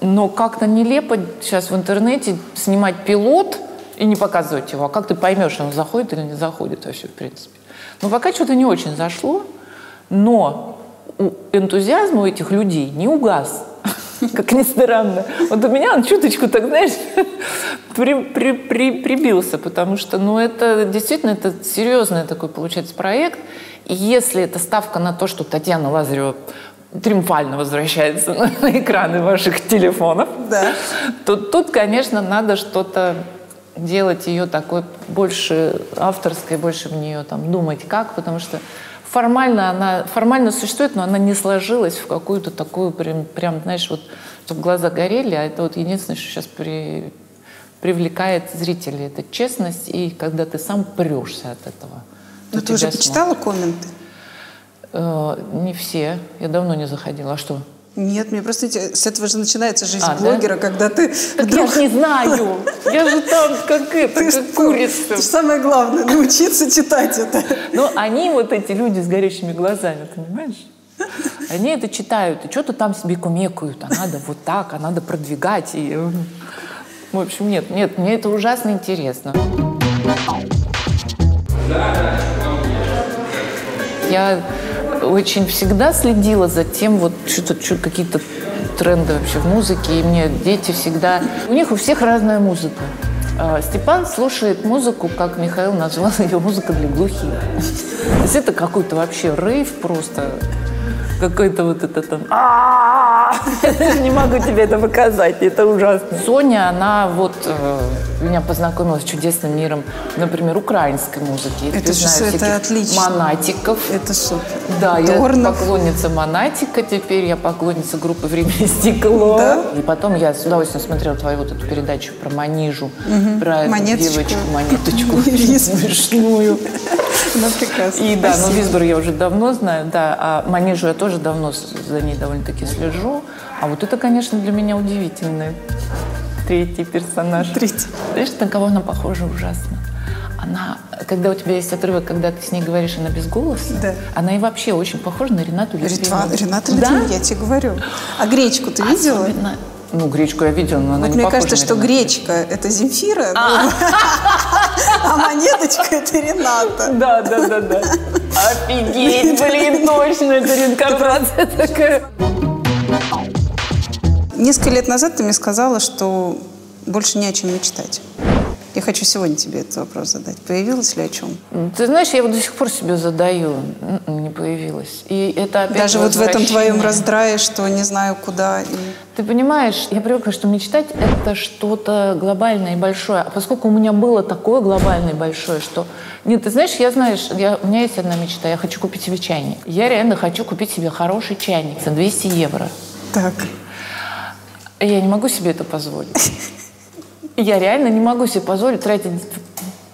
B: Но как-то нелепо сейчас в интернете снимать пилот и не показывать его. А как ты поймешь, он заходит или не заходит вообще, в принципе? Ну, пока что-то не очень зашло, но энтузиазм у этих людей не угас. Как ни странно. Вот у меня он чуточку, так знаешь, при- при- при- прибился, потому что, ну, это действительно, это серьезный такой, получается, проект. И если это ставка на то, что Татьяна Лазарева триумфально возвращается на, на экраны ваших телефонов,
A: Да.
B: то тут, конечно, надо что-то делать ее такой больше авторской, больше в нее там думать как, потому что формально она формально существует, но она не сложилась в какую-то такую прям, прям знаешь, вот чтобы глаза горели, а это вот единственное, что сейчас при- привлекает зрителей, это честность и когда ты сам прешься от этого.
A: Ну,
B: то
A: ты уже
B: тебя
A: почитала комменты?
B: Э, не все, я давно не заходила. А что?
A: Нет, мне просто с этого же начинается жизнь
B: А, да?
A: блогера, когда ты
B: Так
A: вдруг...
B: я не знаю. Я же там как это,
A: Ты
B: как
A: что?
B: курица.
A: Ж самое главное, научиться читать это.
B: Но они, вот эти люди с горящими глазами, понимаешь? Они это читают, и что-то там себе кумекают, а надо вот так, а надо продвигать. И... э, В общем, нет, нет, мне это ужасно интересно. Я очень всегда следила за тем, вот что-то, что- какие-то тренды вообще в музыке, и мне дети всегда... У них у всех разная музыка. А, Степан слушает музыку, как Михаил назвал ее, музыка для глухих. То есть это какой-то вообще рейв просто, какой-то вот это там... Я даже не могу тебе это показать, это ужасно. Соня, она вот э, меня познакомила с чудесным миром, например, украинской музыки.
A: Это же это отлично.
B: Монатиков.
A: Это супер.
B: Да, я поклонница Монатика теперь, я поклонница группы «Время и стекло».
A: Да?
B: И потом я с удовольствием смотрела твою вот эту передачу про Манижу, про эту
A: Монеточку.
B: девочку, монеточку
A: Визбор.
B: смешную.
A: Ну, прекрасно.
B: И да, ну
A: Спасибо.
B: Визбор я уже давно знаю, да, а Манижу я тоже давно за ней довольно-таки слежу. А вот это, конечно, для меня удивительный третий персонаж.
A: Третий.
B: Знаешь, на кого она похожа ужасно? Она, когда у тебя есть отрывок, когда ты с ней говоришь, она без голоса,
A: Да.
B: она и вообще очень похожа на Ренату
A: Ритва-
B: Литвинову.
A: Рената
B: Да?
A: Литвинова, я тебе говорю. А гречку ты видела?
B: Ну, гречку я видела, но она
A: Вот
B: не
A: мне
B: похожа
A: кажется, что гречка – это Земфира, ну, а монеточка – это Рената.
B: Да, да, да, да. Офигеть, блин, точно, это реинкарнация такая.
A: Несколько лет назад ты мне сказала, что больше не о чем мечтать. Я хочу сегодня тебе этот вопрос задать. Появилось ли о чем?
B: Ты знаешь, я его до сих пор себе задаю. М-м, Не появилась. И это опять
A: Даже вот в этом твоем раздрае, что не знаю куда. и-
B: Ты понимаешь, я привыкла, что мечтать — это что-то глобальное и большое. А поскольку у меня было такое глобальное и большое, что... Нет, ты знаешь, я, знаешь, я, у меня есть одна мечта. Я хочу купить себе чайник. Я реально хочу купить себе хороший чайник за 200 евро.
A: Так.
B: Я не могу себе это позволить. Я реально не могу себе позволить тратить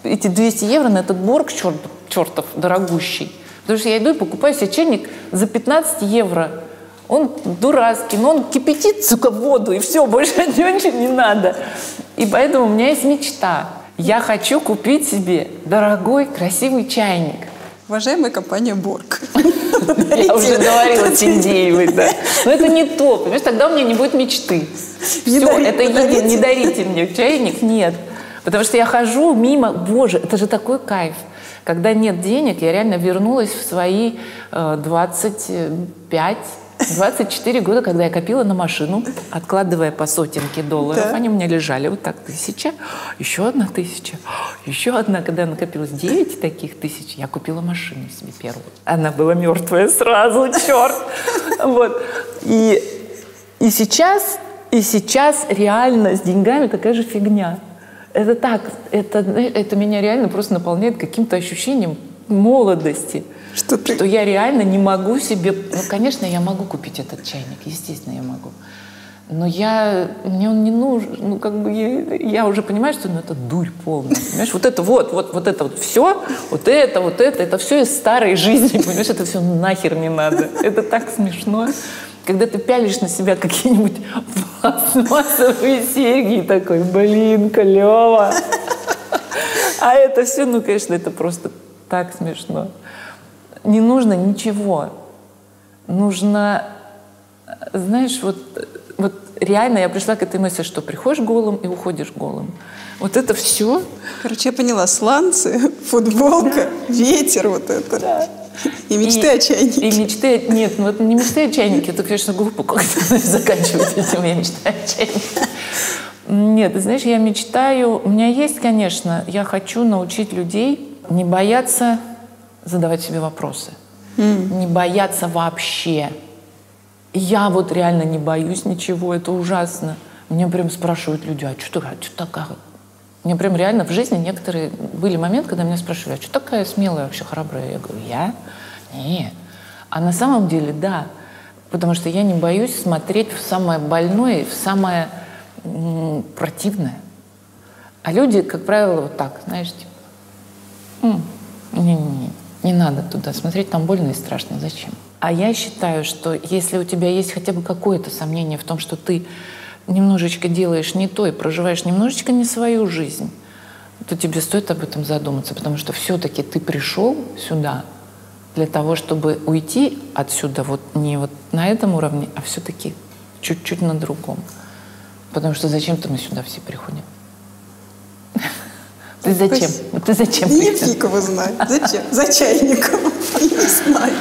B: эти 200 евро на этот борг черт, чертов дорогущий. Потому что я иду и покупаю себе чайник за 15 евро. Он дурацкий, но он кипятит, сука, воду, и все, больше от него ничего не надо. И поэтому у меня есть мечта. Я хочу купить себе дорогой, красивый чайник.
A: Уважаемая компания Борг.
B: Я уже говорила Тиндеевой, да. Но это не то, понимаешь, тогда у меня не будет мечты. Все, это
A: не дарите.
B: не дарите мне чайник, нет. Потому что я хожу мимо, боже, это же такой кайф. Когда нет денег, я реально вернулась в свои э, 25 24 года, когда я копила на машину, откладывая по сотенке долларов.
A: Да.
B: Они у меня лежали вот так, тысяча, еще одна тысяча, еще одна. Когда накопилось 9 таких тысяч, я купила машину себе первую. Она была мертвая сразу, черт. Вот. И, и сейчас, и сейчас реально с деньгами такая же фигня. Это так, это, это меня реально просто наполняет каким-то ощущением молодости.
A: Что ты...
B: Что я реально не могу себе... Ну, конечно, я могу купить этот чайник, естественно, я могу. Но я, мне он не нужен, ну, как бы, я, я уже понимаю, что ну, это дурь полная, понимаешь? Вот это вот, вот, вот это вот все, вот это, вот это, это все из старой жизни, понимаешь? Это все нахер не надо. Это так смешно. Когда ты пялишь на себя какие-нибудь пластмассовые серьги и такой, блин, клево. А это все, ну, конечно, это просто так смешно. Не нужно ничего. Нужно, знаешь, вот, вот реально я пришла к этой мысли, что приходишь голым и уходишь голым. Вот это все.
A: Короче, я поняла, сланцы, футболка, ветер вот это. И мечты о чайнике.
B: И мечты, нет, ну это не мечты о чайнике, это, конечно, глупо как-то заканчивать этим, я мечтаю о чайнике. Нет, ты знаешь, я мечтаю, у меня есть, конечно, я хочу научить людей не бояться задавать себе вопросы, не бояться вообще. Я вот реально не боюсь ничего, это ужасно. Меня прям спрашивают люди, а что ты, а что такая? Мне прям реально в жизни некоторые были моменты, когда меня спрашивали, а что такая смелая вообще, храбрая? Я говорю, я? Нет. А на самом деле, да. Потому что я не боюсь смотреть в самое больное, в самое м, противное. А люди, как правило, вот так, знаешь, типа, «М, не-не-не, не надо туда смотреть, там больно и страшно, зачем? А я считаю, что если у тебя есть хотя бы какое-то сомнение в том, что ты немножечко делаешь не то и проживаешь немножечко не свою жизнь, то тебе стоит об этом задуматься, потому что все-таки ты пришел сюда для того, чтобы уйти отсюда вот не вот на этом уровне, а все-таки чуть-чуть на другом. Потому что зачем-то мы сюда все приходим. Ты зачем? Ты зачем?
A: Не фиг его знает. Зачем? За чайником. Не знаю.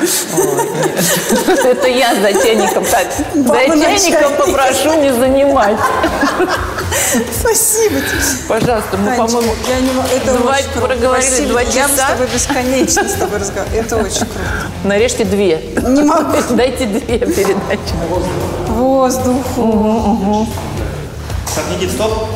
B: Это я за чайником так. За чайником попрошу не занимать.
A: Спасибо тебе.
B: Пожалуйста, мы, по-моему,
A: я не могу. Это
B: два-
A: очень круто.
B: проговорили
A: Спасибо.
B: два
A: Я бы с
B: часа.
A: тобой бесконечно с тобой разговариваю. Это очень круто.
B: нарежьте две.
A: Не могу.
B: Дайте две передачи.
A: Воздух.
H: Так, Никит, стоп.